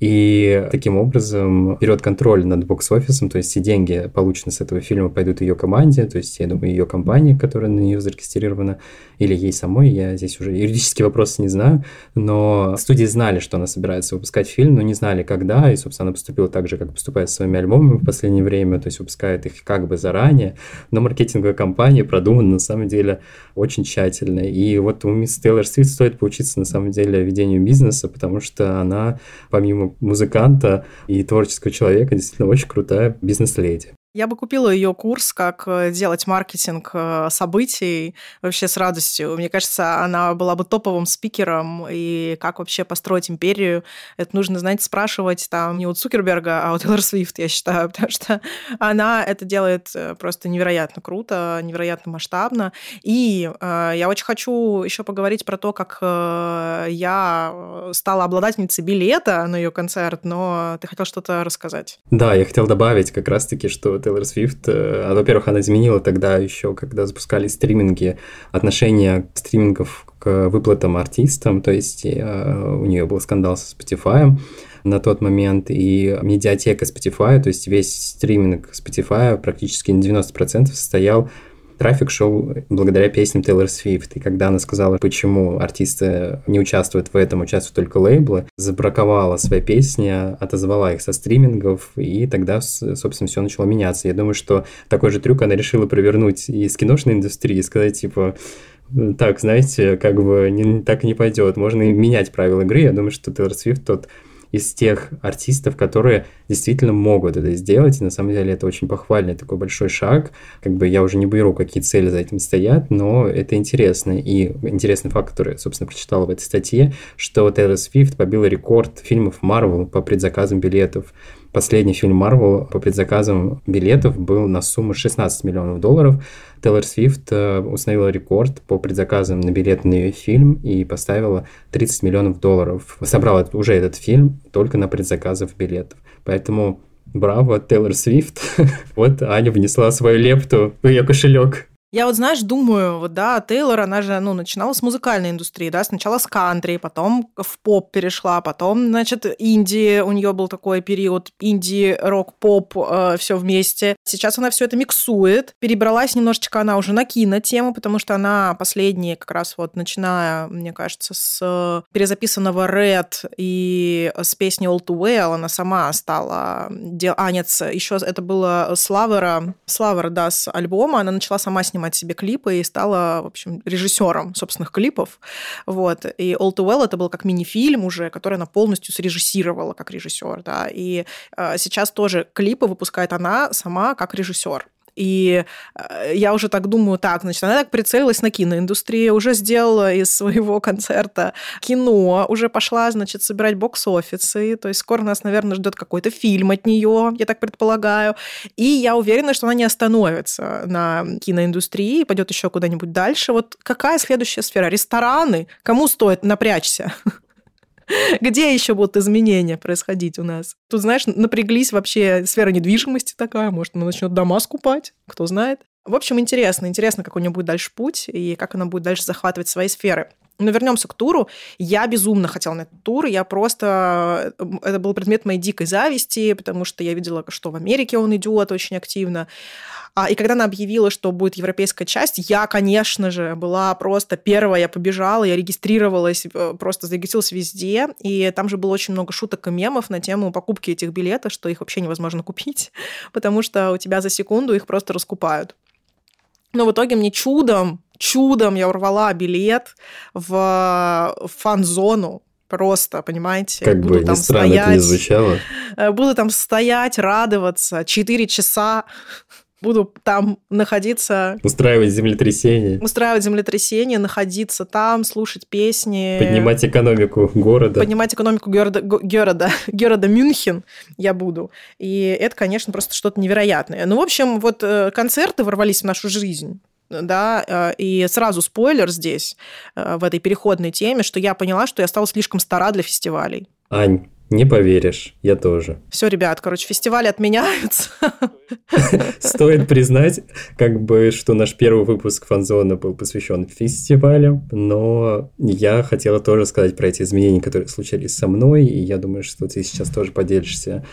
и таким образом берет контроль над бокс-офисом, то есть все деньги, полученные с этого фильма, пойдут ее команде, то есть, я думаю, ее компании, которая на нее зарегистрирована, или ей самой, я здесь уже юридические вопросы не знаю, но студии знали, что она собирается выпускать фильм, но не знали, когда, и, собственно, она поступила так же, как поступает с своими альбомами в последнее время, то есть выпускает их как бы заранее, но маркетинговая компания продумана на самом деле очень тщательно, и вот у мисс Тейлор Свифт стоит поучиться на самом деле ведению бизнеса, потому что она, помимо музыканта и творческого человека, действительно очень крутая бизнес-леди. Я бы купила ее курс, как э, делать маркетинг э, событий вообще с радостью. Мне кажется, она была бы топовым спикером, и как вообще построить империю. Это нужно, знаете, спрашивать там не у Цукерберга, а у Тейлор Свифт, я считаю, потому что она это делает э, просто невероятно круто, невероятно масштабно. И э, я очень хочу еще поговорить про то, как э, я стала обладательницей билета на ее концерт, но ты хотел что-то рассказать. Да, я хотел добавить как раз-таки, что Тейлор Свифт. Э, а, во-первых, она изменила тогда еще, когда запускали стриминги, отношение стримингов к выплатам артистам, то есть э, у нее был скандал со Spotify на тот момент, и медиатека Spotify, то есть весь стриминг Spotify практически на 90% состоял Трафик шел благодаря песням Тейлор Свифт. И когда она сказала, почему артисты не участвуют в этом, участвуют только лейблы, забраковала свои песни, отозвала их со стримингов, и тогда, собственно, все начало меняться. Я думаю, что такой же трюк она решила провернуть и с киношной индустрии, и сказать, типа, так, знаете, как бы не, так не пойдет. Можно менять правила игры. Я думаю, что Тейлор Свифт тот из тех артистов, которые действительно могут это сделать. И на самом деле это очень похвальный такой большой шаг. Как бы я уже не беру, какие цели за этим стоят, но это интересно. И интересный факт, который, собственно, прочитал в этой статье, что Тейлор Свифт побил рекорд фильмов Marvel по предзаказам билетов. Последний фильм Marvel по предзаказам билетов был на сумму 16 миллионов долларов. Тейлор Свифт э, установила рекорд по предзаказам на билет на ее фильм и поставила 30 миллионов долларов. Собрала уже этот фильм только на предзаказов билетов. Поэтому Браво, Тейлор Свифт. вот Аня внесла свою лепту в ее кошелек. Я вот, знаешь, думаю, вот, да, Тейлор, она же, ну, начинала с музыкальной индустрии, да, сначала с кантри, потом в поп перешла, потом, значит, инди, у нее был такой период, инди, рок, поп, э, все вместе. Сейчас она все это миксует. Перебралась немножечко она уже на кино тему, потому что она последние, как раз вот, начиная, мне кажется, с перезаписанного Red и с песни All Too Well, она сама стала... А, нет, еще это было Славера, Славера, да, с альбома, она начала сама снимать снимать себе клипы и стала, в общем, режиссером собственных клипов. Вот. И All Too Well это был как мини-фильм уже, который она полностью срежиссировала как режиссер. Да. И э, сейчас тоже клипы выпускает она сама как режиссер. И э, я уже так думаю, так, значит, она так прицелилась на киноиндустрию, уже сделала из своего концерта кино, уже пошла, значит, собирать бокс-офисы, то есть скоро нас, наверное, ждет какой-то фильм от нее, я так предполагаю. И я уверена, что она не остановится на киноиндустрии, пойдет еще куда-нибудь дальше. Вот какая следующая сфера? Рестораны? Кому стоит напрячься? Где еще будут изменения происходить у нас? Тут, знаешь, напряглись вообще сфера недвижимости такая, может, она начнет дома скупать, кто знает. В общем, интересно, интересно, как у нее будет дальше путь и как она будет дальше захватывать свои сферы. Но вернемся к туру. Я безумно хотела на этот тур. Я просто... Это был предмет моей дикой зависти, потому что я видела, что в Америке он идет очень активно. А, и когда она объявила, что будет европейская часть, я, конечно же, была просто первая, я побежала, я регистрировалась, э, просто зарегистрировалась везде, и там же было очень много шуток и мемов на тему покупки этих билетов, что их вообще невозможно купить, потому что у тебя за секунду их просто раскупают. Но в итоге мне чудом, чудом я урвала билет в фан-зону, просто, понимаете? Как буду бы там странно стоять, это не звучало. Э, буду там стоять, радоваться 4 часа буду там находиться... Устраивать землетрясение. Устраивать землетрясение, находиться там, слушать песни. Поднимать экономику города. Поднимать экономику города, города, города Мюнхен я буду. И это, конечно, просто что-то невероятное. Ну, в общем, вот э, концерты ворвались в нашу жизнь да, э, и сразу спойлер здесь, э, в этой переходной теме, что я поняла, что я стала слишком стара для фестивалей. Ань, не поверишь, я тоже. Все, ребят, короче, фестивали отменяются. Стоит признать, как бы, что наш первый выпуск фанзона был посвящен фестивалям, но я хотела тоже сказать про эти изменения, которые случились со мной, и я думаю, что ты сейчас тоже поделишься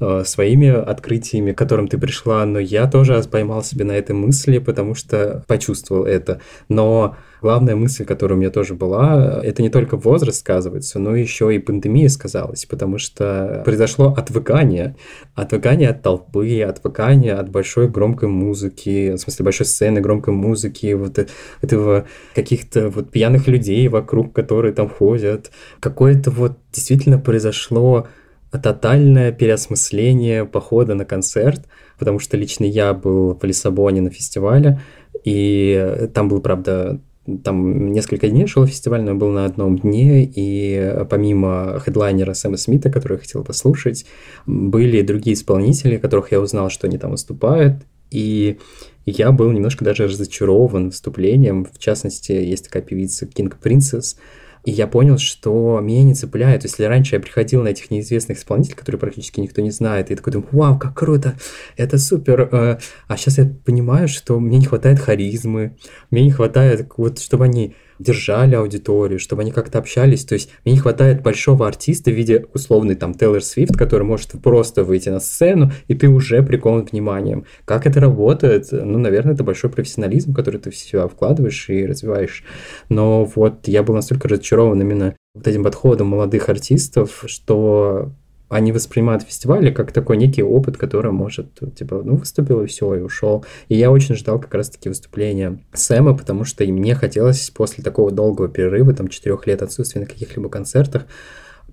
э, своими открытиями, к которым ты пришла, но я тоже поймал себя на этой мысли, потому что почувствовал это. Но главная мысль, которая у меня тоже была, это не только возраст сказывается, но еще и пандемия сказалась, потому что произошло отвыкание, отвыкание от толпы, отвыкание от большой громкой музыки, в смысле большой сцены, громкой музыки, вот этого каких-то вот пьяных людей вокруг, которые там ходят. Какое-то вот действительно произошло тотальное переосмысление похода на концерт, потому что лично я был в Лиссабоне на фестивале, и там был, правда, там несколько дней шел фестиваль, но был на одном дне, и помимо хедлайнера Сэма Смита, который я хотел послушать, были другие исполнители, которых я узнал, что они там выступают, и я был немножко даже разочарован выступлением. В частности, есть такая певица King Princess, и я понял, что меня не цепляют. Если раньше я приходил на этих неизвестных исполнителей, которые практически никто не знает, и такой думаю, вау, как круто, это супер. Э, а сейчас я понимаю, что мне не хватает харизмы, мне не хватает, вот, чтобы они держали аудиторию, чтобы они как-то общались. То есть мне не хватает большого артиста в виде условный там Тейлор Свифт, который может просто выйти на сцену, и ты уже прикован вниманием. Как это работает? Ну, наверное, это большой профессионализм, который ты в себя вкладываешь и развиваешь. Но вот я был настолько разочарован именно вот этим подходом молодых артистов, что они воспринимают фестивали как такой некий опыт, который может, типа, ну, выступил и все, и ушел. И я очень ждал как раз-таки выступления Сэма, потому что и мне хотелось после такого долгого перерыва, там, четырех лет отсутствия на каких-либо концертах,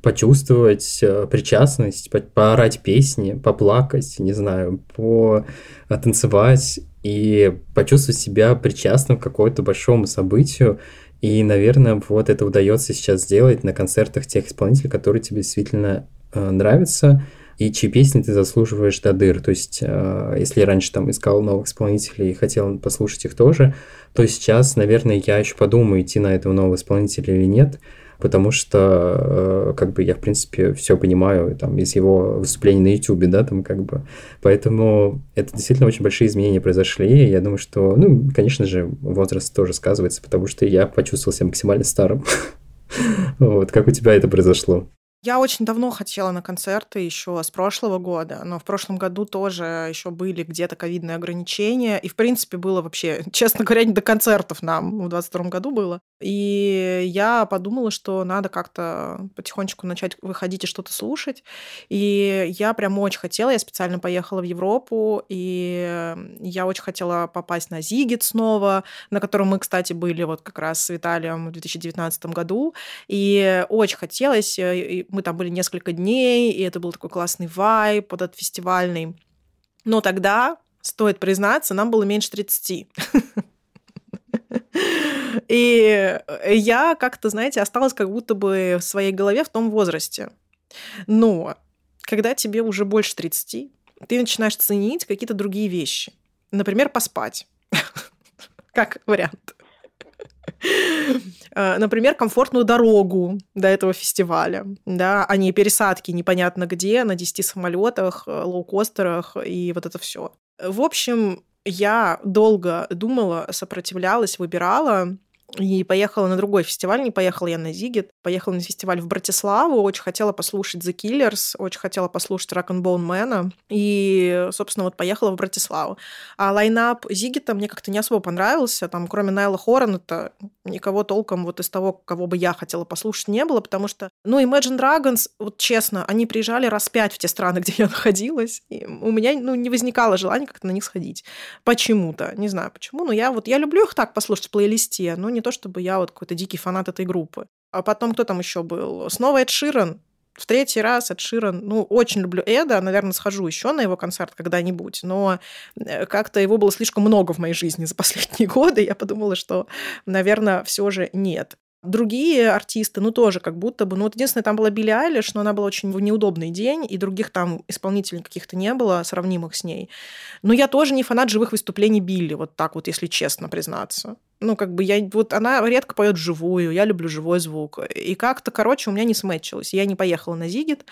почувствовать э, причастность, по поорать песни, поплакать, не знаю, потанцевать и почувствовать себя причастным к какому-то большому событию. И, наверное, вот это удается сейчас сделать на концертах тех исполнителей, которые тебе действительно нравится, и чьи песни ты заслуживаешь до дыр. То есть, э, если я раньше там искал новых исполнителей и хотел послушать их тоже, то сейчас, наверное, я еще подумаю, идти на этого нового исполнителя или нет. потому что, э, как бы, я, в принципе, все понимаю, там, из его выступлений на YouTube, да, там, как бы, поэтому это действительно очень большие изменения произошли, я думаю, что, ну, конечно же, возраст тоже сказывается, потому что я почувствовал себя максимально старым. Вот, как у тебя это произошло? Я очень давно хотела на концерты еще с прошлого года, но в прошлом году тоже еще были где-то ковидные ограничения. И, в принципе, было вообще, честно говоря, не до концертов нам в 2022 году было. И я подумала, что надо как-то потихонечку начать выходить и что-то слушать. И я прям очень хотела, я специально поехала в Европу, и я очень хотела попасть на Зигит снова, на котором мы, кстати, были вот как раз с Виталием в 2019 году. И очень хотелось, мы там были несколько дней, и это был такой классный вайб, вот этот фестивальный. Но тогда, стоит признаться, нам было меньше 30. И я как-то, знаете, осталась как будто бы в своей голове в том возрасте. Но когда тебе уже больше 30, ты начинаешь ценить какие-то другие вещи. Например, поспать. Как вариант. Э, например, комфортную дорогу до этого фестиваля, да, а не пересадки непонятно где, на 10 самолетах, э, лоукостерах и вот это все. В общем, я долго думала, сопротивлялась, выбирала, и поехала на другой фестиваль, не поехала я на Зигит, поехала на фестиваль в Братиславу, очень хотела послушать The Killers, очень хотела послушать Rock and Bone Man, и, собственно, вот поехала в Братиславу. А лайнап Зигита мне как-то не особо понравился, там, кроме Найла Хоррена, никого толком вот из того, кого бы я хотела послушать, не было, потому что, ну, Imagine Dragons, вот честно, они приезжали раз пять в те страны, где я находилась, и у меня, ну, не возникало желания как-то на них сходить. Почему-то, не знаю почему, но я вот, я люблю их так послушать в плейлисте, но не то, чтобы я вот какой-то дикий фанат этой группы. А потом кто там еще был? Снова Эд Ширен. В третий раз Эд Ширен. Ну, очень люблю Эда. Наверное, схожу еще на его концерт когда-нибудь. Но э, как-то его было слишком много в моей жизни за последние годы. Я подумала, что, наверное, все же нет. Другие артисты, ну, тоже как будто бы... Ну, вот единственное, там была Билли Айлиш, но она была очень в неудобный день, и других там исполнителей каких-то не было, сравнимых с ней. Но я тоже не фанат живых выступлений Билли, вот так вот, если честно признаться ну, как бы я... Вот она редко поет живую, я люблю живой звук. И как-то, короче, у меня не сметчилось. Я не поехала на Зигит,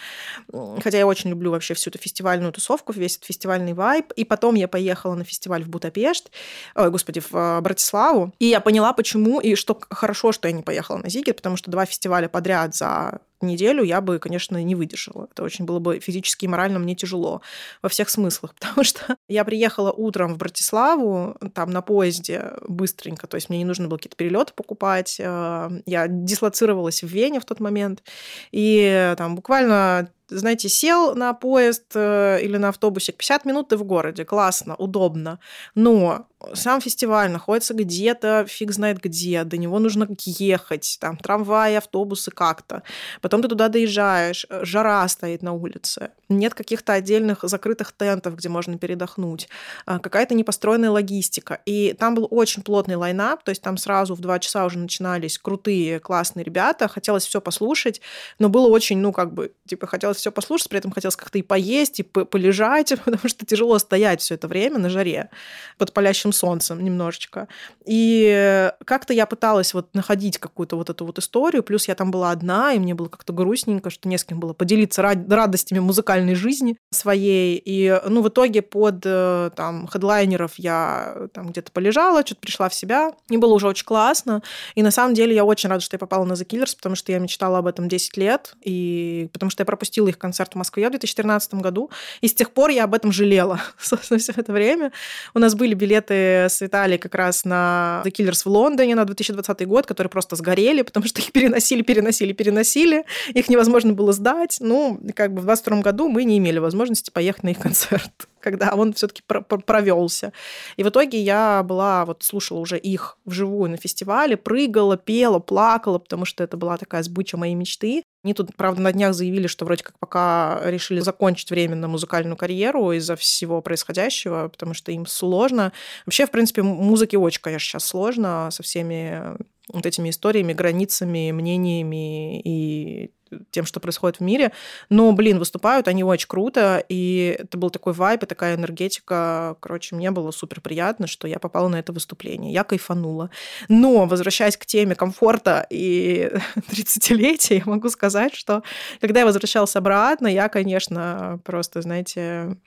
хотя я очень люблю вообще всю эту фестивальную тусовку, весь этот фестивальный вайб. И потом я поехала на фестиваль в Будапешт, ой, господи, в э, Братиславу. И я поняла, почему, и что хорошо, что я не поехала на Зигит, потому что два фестиваля подряд за неделю я бы, конечно, не выдержала. Это очень было бы физически и морально мне тяжело во всех смыслах, потому что я приехала утром в Братиславу, там на поезде быстренько, то есть мне не нужно было какие-то перелеты покупать. Э, я дислоцировалась в Вене в тот момент, и там буквально знаете, сел на поезд э, или на автобусик, 50 минут ты в городе, классно, удобно, но сам фестиваль находится где-то, фиг знает где, до него нужно ехать, там трамваи, автобусы как-то. Потом ты туда доезжаешь, э, жара стоит на улице, нет каких-то отдельных закрытых тентов, где можно передохнуть, а, какая-то непостроенная логистика. И там был очень плотный лайнап, то есть там сразу в два часа уже начинались крутые, классные ребята, хотелось все послушать, но было очень, ну, как бы, типа, хотелось все послушать, при этом хотелось как-то и поесть, и полежать, потому что тяжело стоять все это время на жаре под палящим солнцем немножечко. И как-то я пыталась вот находить какую-то вот эту вот историю, плюс я там была одна, и мне было как-то грустненько, что не с кем было поделиться радостями музыкальной жизни своей. И, ну, в итоге под э, там хедлайнеров я там где-то полежала, что-то пришла в себя, и было уже очень классно. И на самом деле я очень рада, что я попала на The Killers, потому что я мечтала об этом 10 лет, и потому что я пропустила их концерт в Москве в 2013 году, и с тех пор я об этом жалела все это время. У нас были билеты с Виталией как раз на The Killers в Лондоне на 2020 год, которые просто сгорели, потому что их переносили, переносили, переносили. Их невозможно было сдать. Ну, как бы в 2022 году мы не имели возможности поехать на их концерт когда он все-таки провелся. И в итоге я была, вот слушала уже их вживую на фестивале, прыгала, пела, плакала, потому что это была такая сбыча моей мечты. Они тут, правда, на днях заявили, что вроде как пока решили закончить временно музыкальную карьеру из-за всего происходящего, потому что им сложно. Вообще, в принципе, музыке очень, конечно, сейчас сложно со всеми вот этими историями, границами, мнениями и тем, что происходит в мире. Но, блин, выступают они очень круто, и это был такой вайб и такая энергетика. Короче, мне было супер приятно, что я попала на это выступление. Я кайфанула. Но, возвращаясь к теме комфорта и 30-летия, я могу сказать, что когда я возвращалась обратно, я, конечно, просто, знаете,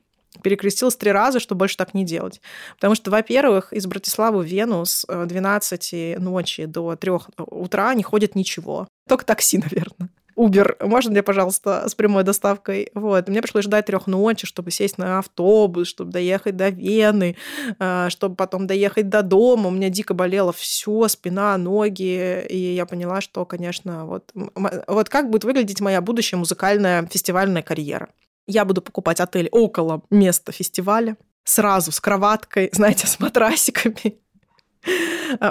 перекрестилась три раза, чтобы больше так не делать. Потому что, во-первых, из Братиславы в Вену с 12 э, ночи до 3 утра не ходит ничего. Только такси, наверное. Убер, можно мне, пожалуйста, с прямой доставкой? Вот. Мне пришлось ждать трех ночи, чтобы сесть на автобус, чтобы доехать до Вены, э, чтобы потом доехать до дома. У меня дико болело все, спина, ноги. И я поняла, что, конечно, вот, вот как будет выглядеть моя будущая музыкальная фестивальная карьера. Я буду покупать отель около места фестиваля, сразу с кроваткой, знаете, с матрасиками.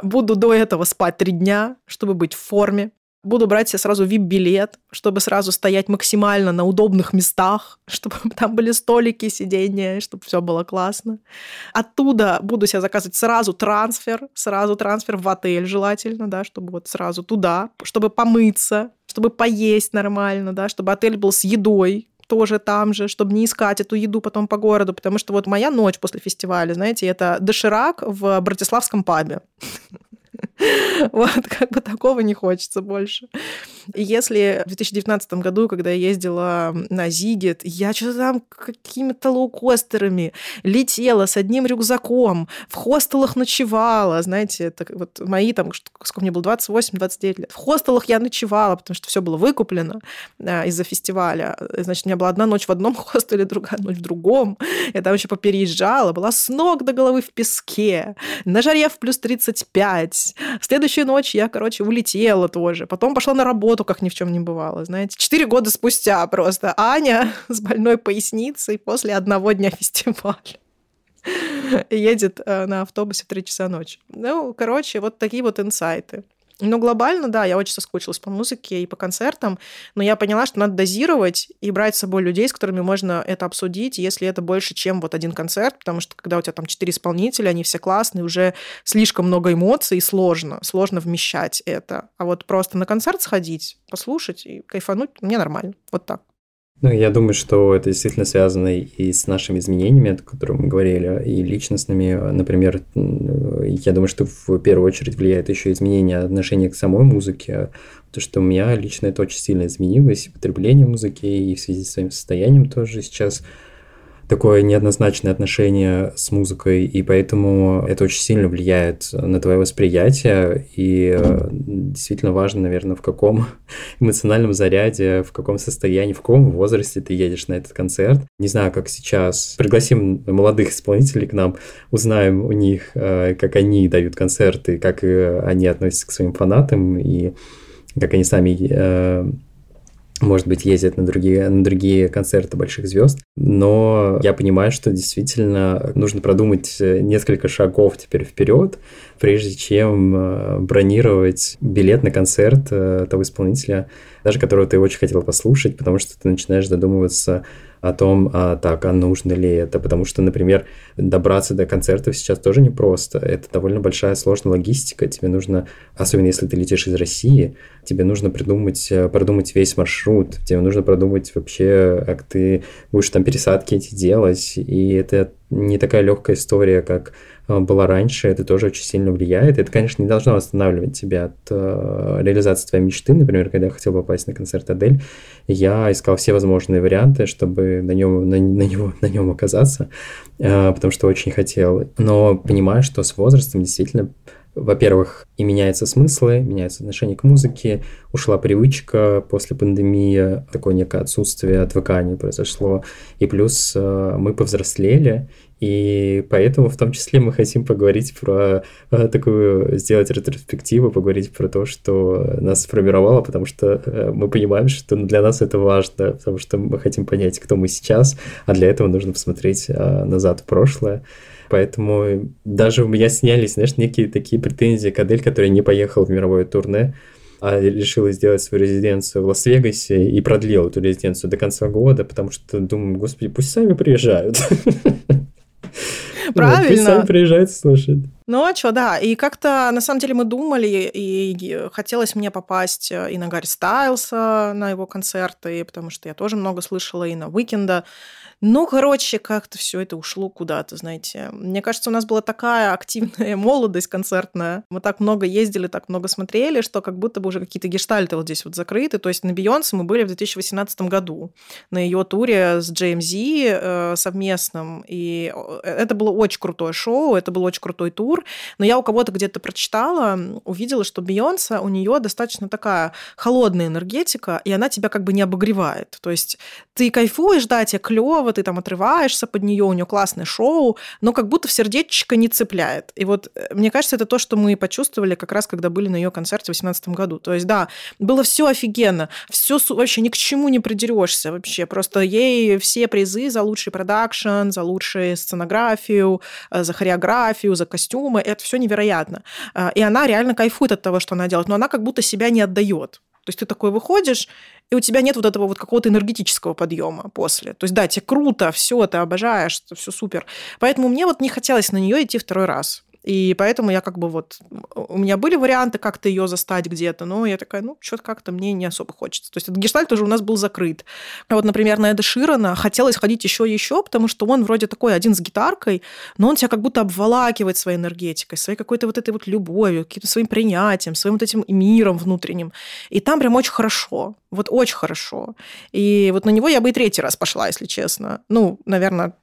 Буду до этого спать три дня, чтобы быть в форме. Буду брать себе сразу VIP-билет, чтобы сразу стоять максимально на удобных местах, чтобы там были столики, сиденья, чтобы все было классно. Оттуда буду себе заказывать сразу трансфер, сразу трансфер в отель желательно, да, чтобы вот сразу туда, чтобы помыться, чтобы поесть нормально, да, чтобы отель был с едой, тоже там же, чтобы не искать эту еду потом по городу, потому что вот моя ночь после фестиваля, знаете, это доширак в Братиславском пабе. Вот, как бы такого не хочется больше. Если в 2019 году, когда я ездила на Зигет, я что-то там какими-то лоукостерами летела с одним рюкзаком, в хостелах ночевала, знаете, это вот мои там, сколько мне было, 28-29 лет. В хостелах я ночевала, потому что все было выкуплено а, из-за фестиваля. Значит, у меня была одна ночь в одном хостеле, другая ночь в другом. Я там еще попереезжала, была с ног до головы в песке, на жаре в плюс 35. Следующую ночь я, короче, улетела тоже. Потом пошла на работу, работу, как ни в чем не бывало, знаете. Четыре года спустя просто Аня с больной поясницей после одного дня фестиваля едет э, на автобусе в 3 часа ночи. Ну, короче, вот такие вот инсайты. Ну, глобально, да, я очень соскучилась по музыке и по концертам, но я поняла, что надо дозировать и брать с собой людей, с которыми можно это обсудить, если это больше, чем вот один концерт, потому что когда у тебя там четыре исполнителя, они все классные, уже слишком много эмоций, и сложно, сложно вмещать это. А вот просто на концерт сходить, послушать и кайфануть, мне нормально. Вот так. Ну, я думаю, что это действительно связано и с нашими изменениями, о которых мы говорили, и личностными. Например, я думаю, что в первую очередь влияет еще изменение отношения к самой музыке, потому что у меня лично это очень сильно изменилось, и потребление музыки, и в связи с своим состоянием тоже сейчас такое неоднозначное отношение с музыкой, и поэтому это очень сильно влияет на твое восприятие, и э, действительно важно, наверное, в каком эмоциональном заряде, в каком состоянии, в каком возрасте ты едешь на этот концерт. Не знаю, как сейчас. Пригласим молодых исполнителей к нам, узнаем у них, э, как они дают концерты, как э, они относятся к своим фанатам, и как они сами может быть, ездят на другие, на другие концерты больших звезд. Но я понимаю, что действительно нужно продумать э, несколько шагов теперь вперед, прежде чем э, бронировать билет на концерт э, того исполнителя, даже которого ты очень хотел послушать, потому что ты начинаешь задумываться о том, а, так, а нужно ли это, потому что, например, добраться до концертов сейчас тоже непросто, это довольно большая сложная логистика, тебе нужно, особенно если ты летишь из России, тебе нужно придумать, э, продумать весь маршрут, тебе нужно продумать вообще, как ты будешь там пересадки эти делать, и это не такая легкая история, как была раньше, это тоже очень сильно влияет. Это, конечно, не должно останавливать тебя от э, реализации твоей мечты. Например, когда я хотел попасть на концерт Адель, я искал все возможные варианты, чтобы на нем, на, на него, на нем оказаться, э, потому что очень хотел. Но понимаю, что с возрастом действительно во-первых, и меняются смыслы, меняется отношение к музыке, ушла привычка после пандемии, такое некое отсутствие отвыкания произошло, и плюс э, мы повзрослели, и поэтому в том числе мы хотим поговорить про э, такую, сделать ретроспективу, поговорить про то, что нас сформировало, потому что э, мы понимаем, что для нас это важно, потому что мы хотим понять, кто мы сейчас, а для этого нужно посмотреть назад в прошлое. Поэтому даже у меня снялись, знаешь, некие такие претензии к Адель, которая не поехала в мировое турне, а решила сделать свою резиденцию в Лас-Вегасе и продлила эту резиденцию до конца года, потому что думаю, господи, пусть сами приезжают. Правильно. Пусть сами приезжают слушать. Ну, а что, да. И как-то, на самом деле, мы думали, и хотелось мне попасть э, и на Гарри Стайлса, на его концерты, потому что я тоже много слышала, и на Уикенда. Ну, короче, как-то все это ушло куда-то, знаете. Мне кажется, у нас была такая активная молодость концертная. Мы так много ездили, так много смотрели, что как будто бы уже какие-то гештальты вот здесь вот закрыты. То есть на Бейонсе мы были в 2018 году на ее туре с JMZ э, совместным. И э, это было очень крутое шоу, это был очень крутой тур. Но я у кого-то где-то прочитала, увидела, что Бейонсе, у нее достаточно такая холодная энергетика, и она тебя как бы не обогревает. То есть ты кайфуешь, да, тебе клево, здорово, ты там отрываешься под нее, у нее классное шоу, но как будто в сердечко не цепляет. И вот э, мне кажется, это то, что мы почувствовали как раз, когда были на ее концерте в 2018 году. То есть, да, было все офигенно, все вообще ни к чему не придерешься вообще. Просто ей все призы за лучший продакшн, за лучшую сценографию, э, за хореографию, за костюмы. Это все невероятно. Э, и она реально кайфует от того, что она делает, но она как будто себя не отдает. То есть ты такой выходишь, и у тебя нет вот этого вот какого-то энергетического подъема после. То есть, да, тебе круто, все, ты обожаешь, все супер. Поэтому мне вот не хотелось на нее идти второй раз. И поэтому я как бы вот... У меня были варианты как-то ее застать где-то, но я такая, ну, что-то как-то мне не особо хочется. То есть этот гештальт уже у нас был закрыт. А вот, например, на Эда Ширана хотелось ходить еще и еще, потому что он вроде такой один с гитаркой, но он тебя как будто обволакивает своей энергетикой, своей какой-то вот этой вот любовью, каким-то своим принятием, своим вот этим миром внутренним. И там прям очень хорошо. Вот очень хорошо. И вот на него я бы и третий раз пошла, если честно. Ну, наверное,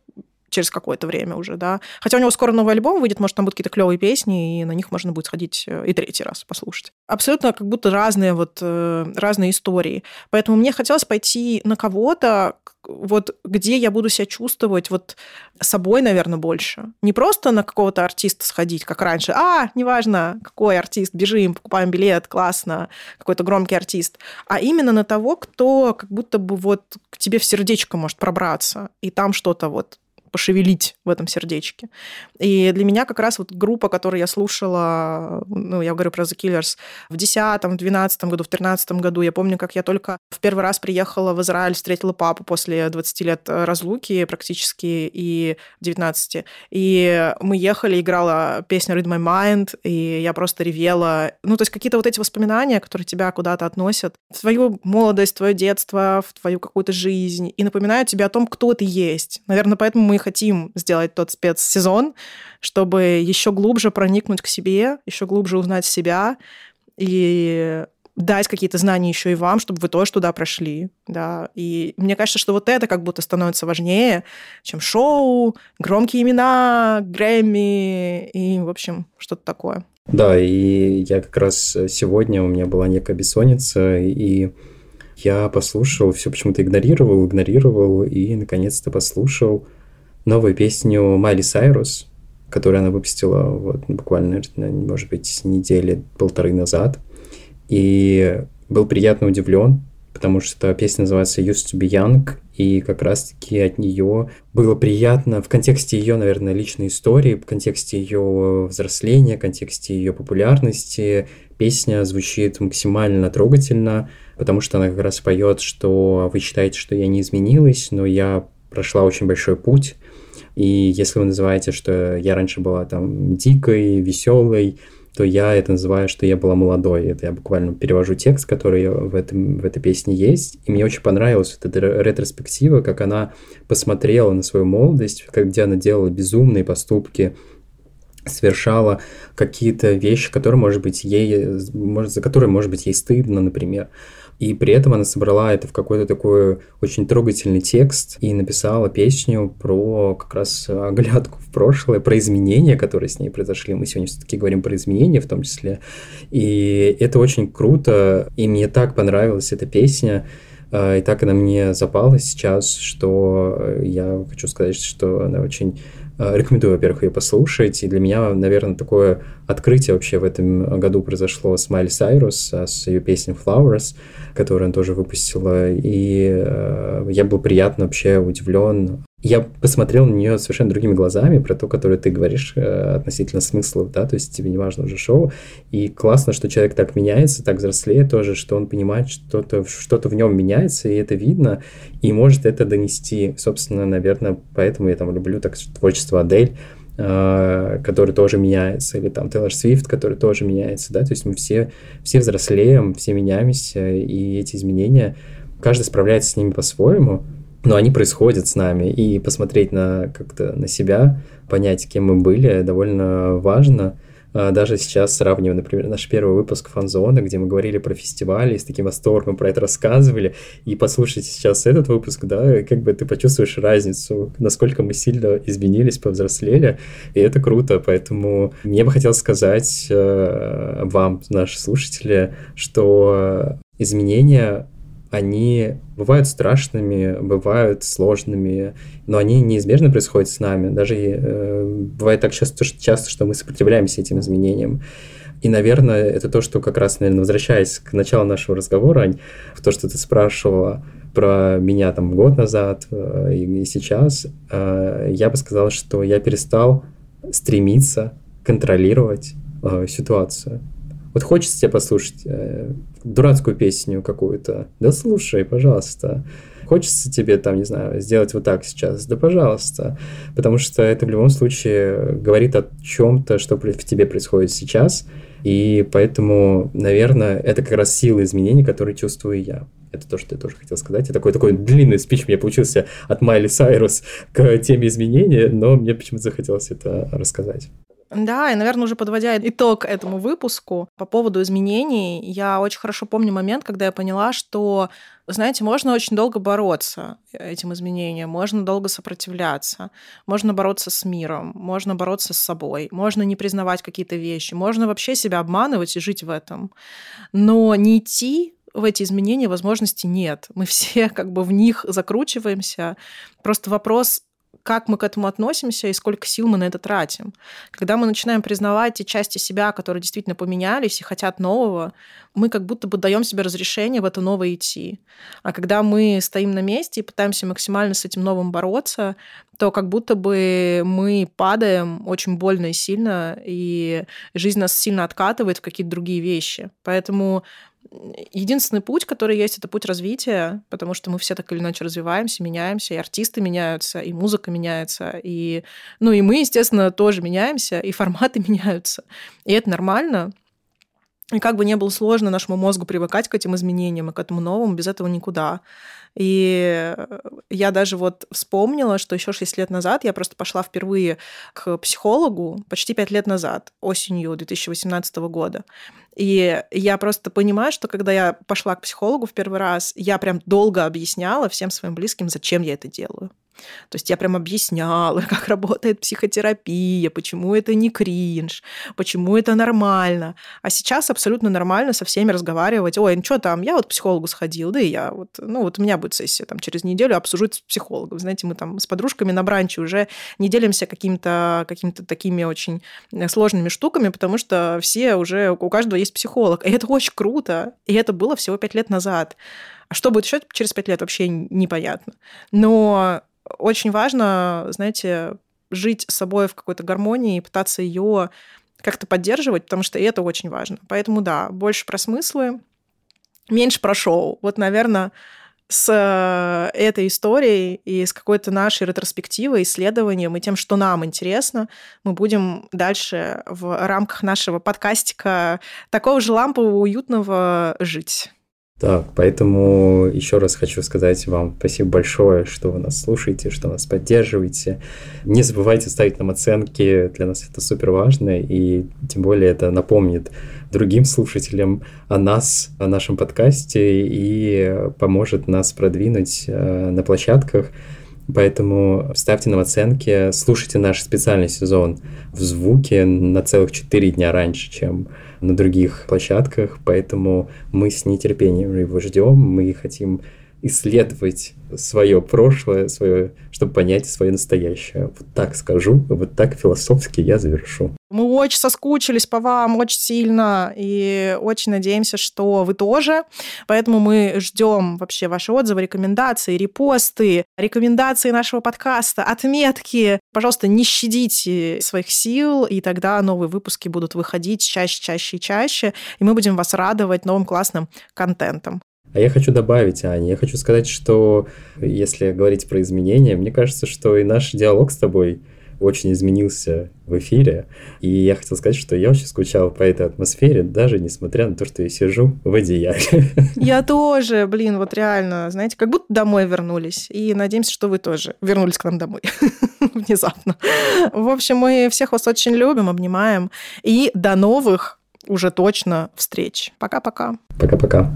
через какое-то время уже, да. Хотя у него скоро новый альбом выйдет, может, там будут какие-то клевые песни, и на них можно будет сходить э, и третий раз послушать. Абсолютно как будто разные вот э, разные истории. Поэтому мне хотелось пойти на кого-то, вот где я буду себя чувствовать вот собой, наверное, больше. Не просто на какого-то артиста сходить, как раньше. А, неважно, какой артист, бежим, покупаем билет, классно, какой-то громкий артист. А именно на того, кто как будто бы вот к тебе в сердечко может пробраться, и там что-то вот пошевелить в этом сердечке. И для меня как раз вот группа, которую я слушала, ну, я говорю про The Killers, в 10 в 12 году, в 13 году, я помню, как я только в первый раз приехала в Израиль, встретила папу после 20 лет разлуки практически и 19. И мы ехали, играла песня Read My Mind, и я просто ревела. Ну, то есть какие-то вот эти воспоминания, которые тебя куда-то относят, в твою молодость, твое детство, в твою какую-то жизнь, и напоминают тебе о том, кто ты есть. Наверное, поэтому мы хотим сделать тот спецсезон, чтобы еще глубже проникнуть к себе, еще глубже узнать себя и дать какие-то знания еще и вам, чтобы вы тоже туда прошли, да. И мне кажется, что вот это как будто становится важнее, чем шоу, громкие имена, Грэмми и, в общем, что-то такое. Да, и я как раз сегодня, у меня была некая бессонница, и я послушал, все почему-то игнорировал, игнорировал, и наконец-то послушал новую песню Майли Сайрус, которую она выпустила вот буквально, может быть, недели полторы назад. И был приятно удивлен, потому что песня называется Used to be Young, и как раз-таки от нее было приятно в контексте ее, наверное, личной истории, в контексте ее взросления, в контексте ее популярности. Песня звучит максимально трогательно, потому что она как раз поет, что вы считаете, что я не изменилась, но я прошла очень большой путь, и если вы называете, что я раньше была там дикой, веселой, то я это называю, что я была молодой. Это я буквально перевожу текст, который в, этом, в этой песне есть. И мне очень понравилась эта ретроспектива, как она посмотрела на свою молодость, как, где она делала безумные поступки, совершала какие-то вещи, которые, может быть, ей, может, за которые, может быть, ей стыдно, например. И при этом она собрала это в какой-то такой очень трогательный текст и написала песню про как раз оглядку в прошлое, про изменения, которые с ней произошли. Мы сегодня все-таки говорим про изменения в том числе. И это очень круто, и мне так понравилась эта песня. А, и так она мне запала сейчас, что я хочу сказать, что она очень Э, рекомендую, во-первых, ее послушать. И для меня, наверное, такое открытие вообще в этом году произошло с Майли Сайрус, а, с ее песней Flowers, которую она тоже выпустила. И э, я был приятно вообще удивлен. Я посмотрел на нее совершенно другими глазами, про то, которое ты говоришь э, относительно смыслов, да, то есть тебе не важно уже шоу, и классно, что человек так меняется, так взрослеет тоже, что он понимает, что-то что в нем меняется, и это видно, и может это донести, собственно, наверное, поэтому я там люблю так творчество Адель, э, который тоже меняется, или там Тейлор Свифт, который тоже меняется, да, то есть мы все, все взрослеем, все меняемся, и эти изменения, каждый справляется с ними по-своему, но они происходят с нами, и посмотреть на как-то на себя, понять, кем мы были, довольно важно. А, даже сейчас сравнивая, например, наш первый выпуск фанзона, где мы говорили про фестивали, с таким восторгом про это рассказывали, и послушайте сейчас этот выпуск, да, как бы ты почувствуешь разницу, насколько мы сильно изменились, повзрослели, и это круто, поэтому мне бы хотелось сказать э, вам, наши слушатели, что изменения они бывают страшными, бывают сложными, но они неизбежно происходят с нами. Даже э, бывает так часто, часто, что мы сопротивляемся этим изменениям. И, наверное, это то, что как раз, наверное, возвращаясь к началу нашего разговора, Ань, в то, что ты спрашивала про меня там год назад э, и сейчас, э, я бы сказал, что я перестал стремиться контролировать э, ситуацию. Вот хочется тебе послушать э, дурацкую песню какую-то. Да слушай, пожалуйста. Хочется тебе там, не знаю, сделать вот так сейчас. Да пожалуйста. Потому что это в любом случае говорит о чем-то, что в тебе происходит сейчас. И поэтому, наверное, это как раз сила изменений, которые чувствую я. Это то, что я тоже хотел сказать. И такой, такой длинный спич у меня получился от Майли Сайрус к теме изменений, но мне почему-то захотелось это рассказать. Да, и, наверное, уже подводя итог этому выпуску по поводу изменений, я очень хорошо помню момент, когда я поняла, что, знаете, можно очень долго бороться этим изменениям, можно долго сопротивляться, можно бороться с миром, можно бороться с собой, можно не признавать какие-то вещи, можно вообще себя обманывать и жить в этом. Но не идти в эти изменения возможности нет. Мы все как бы в них закручиваемся. Просто вопрос как мы к этому относимся и сколько сил мы на это тратим. Когда мы начинаем признавать те части себя, которые действительно поменялись и хотят нового, мы как будто бы даем себе разрешение в это новое идти. А когда мы стоим на месте и пытаемся максимально с этим новым бороться, то как будто бы мы падаем очень больно и сильно, и жизнь нас сильно откатывает в какие-то другие вещи. Поэтому единственный путь, который есть, это путь развития, потому что мы все так или иначе развиваемся, меняемся, и артисты меняются, и музыка меняется, и, ну, и мы, естественно, тоже меняемся, и форматы меняются. И это нормально. И как бы не было сложно нашему мозгу привыкать к этим изменениям и к этому новому, без этого никуда. И я даже вот вспомнила, что еще 6 лет назад я просто пошла впервые к психологу почти 5 лет назад, осенью 2018 года. И я просто понимаю, что когда я пошла к психологу в первый раз, я прям долго объясняла всем своим близким, зачем я это делаю. То есть я прям объясняла, как работает психотерапия, почему это не кринж, почему это нормально. А сейчас абсолютно нормально со всеми разговаривать. Ой, ну что там, я вот к психологу сходил, да и я вот, ну вот у меня будет сессия там через неделю, обсужу с психологом. Знаете, мы там с подружками на бранче уже не делимся какими-то какими такими очень э, сложными штуками, потому что все уже, у каждого есть психолог. И это очень круто. И это было всего пять лет назад. А что будет еще через пять лет, вообще непонятно. Но очень важно, знаете, жить с собой в какой-то гармонии и пытаться ее как-то поддерживать, потому что это очень важно. Поэтому да, больше про смыслы, меньше про шоу. Вот, наверное, с э, этой историей и с какой-то нашей ретроспективой, исследованием и тем, что нам интересно, мы будем дальше в рамках нашего подкастика такого же лампового, уютного жить. Так, поэтому еще раз хочу сказать вам спасибо большое, что вы нас слушаете, что нас поддерживаете. Не забывайте ставить нам оценки, для нас это супер важно, и тем более это напомнит другим слушателям о нас, о нашем подкасте и поможет нас продвинуть э, на площадках. Поэтому ставьте нам оценки, слушайте наш специальный сезон в звуке на целых 4 дня раньше, чем на других площадках, поэтому мы с нетерпением его ждем, мы хотим исследовать свое прошлое, свое, чтобы понять свое настоящее. Вот так скажу, вот так философски я завершу. Мы очень соскучились по вам, очень сильно, и очень надеемся, что вы тоже. Поэтому мы ждем вообще ваши отзывы, рекомендации, репосты, рекомендации нашего подкаста, отметки. Пожалуйста, не щадите своих сил, и тогда новые выпуски будут выходить чаще, чаще и чаще, и мы будем вас радовать новым классным контентом. А я хочу добавить, Аня, я хочу сказать, что если говорить про изменения, мне кажется, что и наш диалог с тобой очень изменился в эфире. И я хотел сказать, что я очень скучал по этой атмосфере, даже несмотря на то, что я сижу в одеяле. Я тоже, блин, вот реально, знаете, как будто домой вернулись. И надеемся, что вы тоже вернулись к нам домой внезапно. В общем, мы всех вас очень любим, обнимаем. И до новых уже точно встреч. Пока-пока. Пока-пока.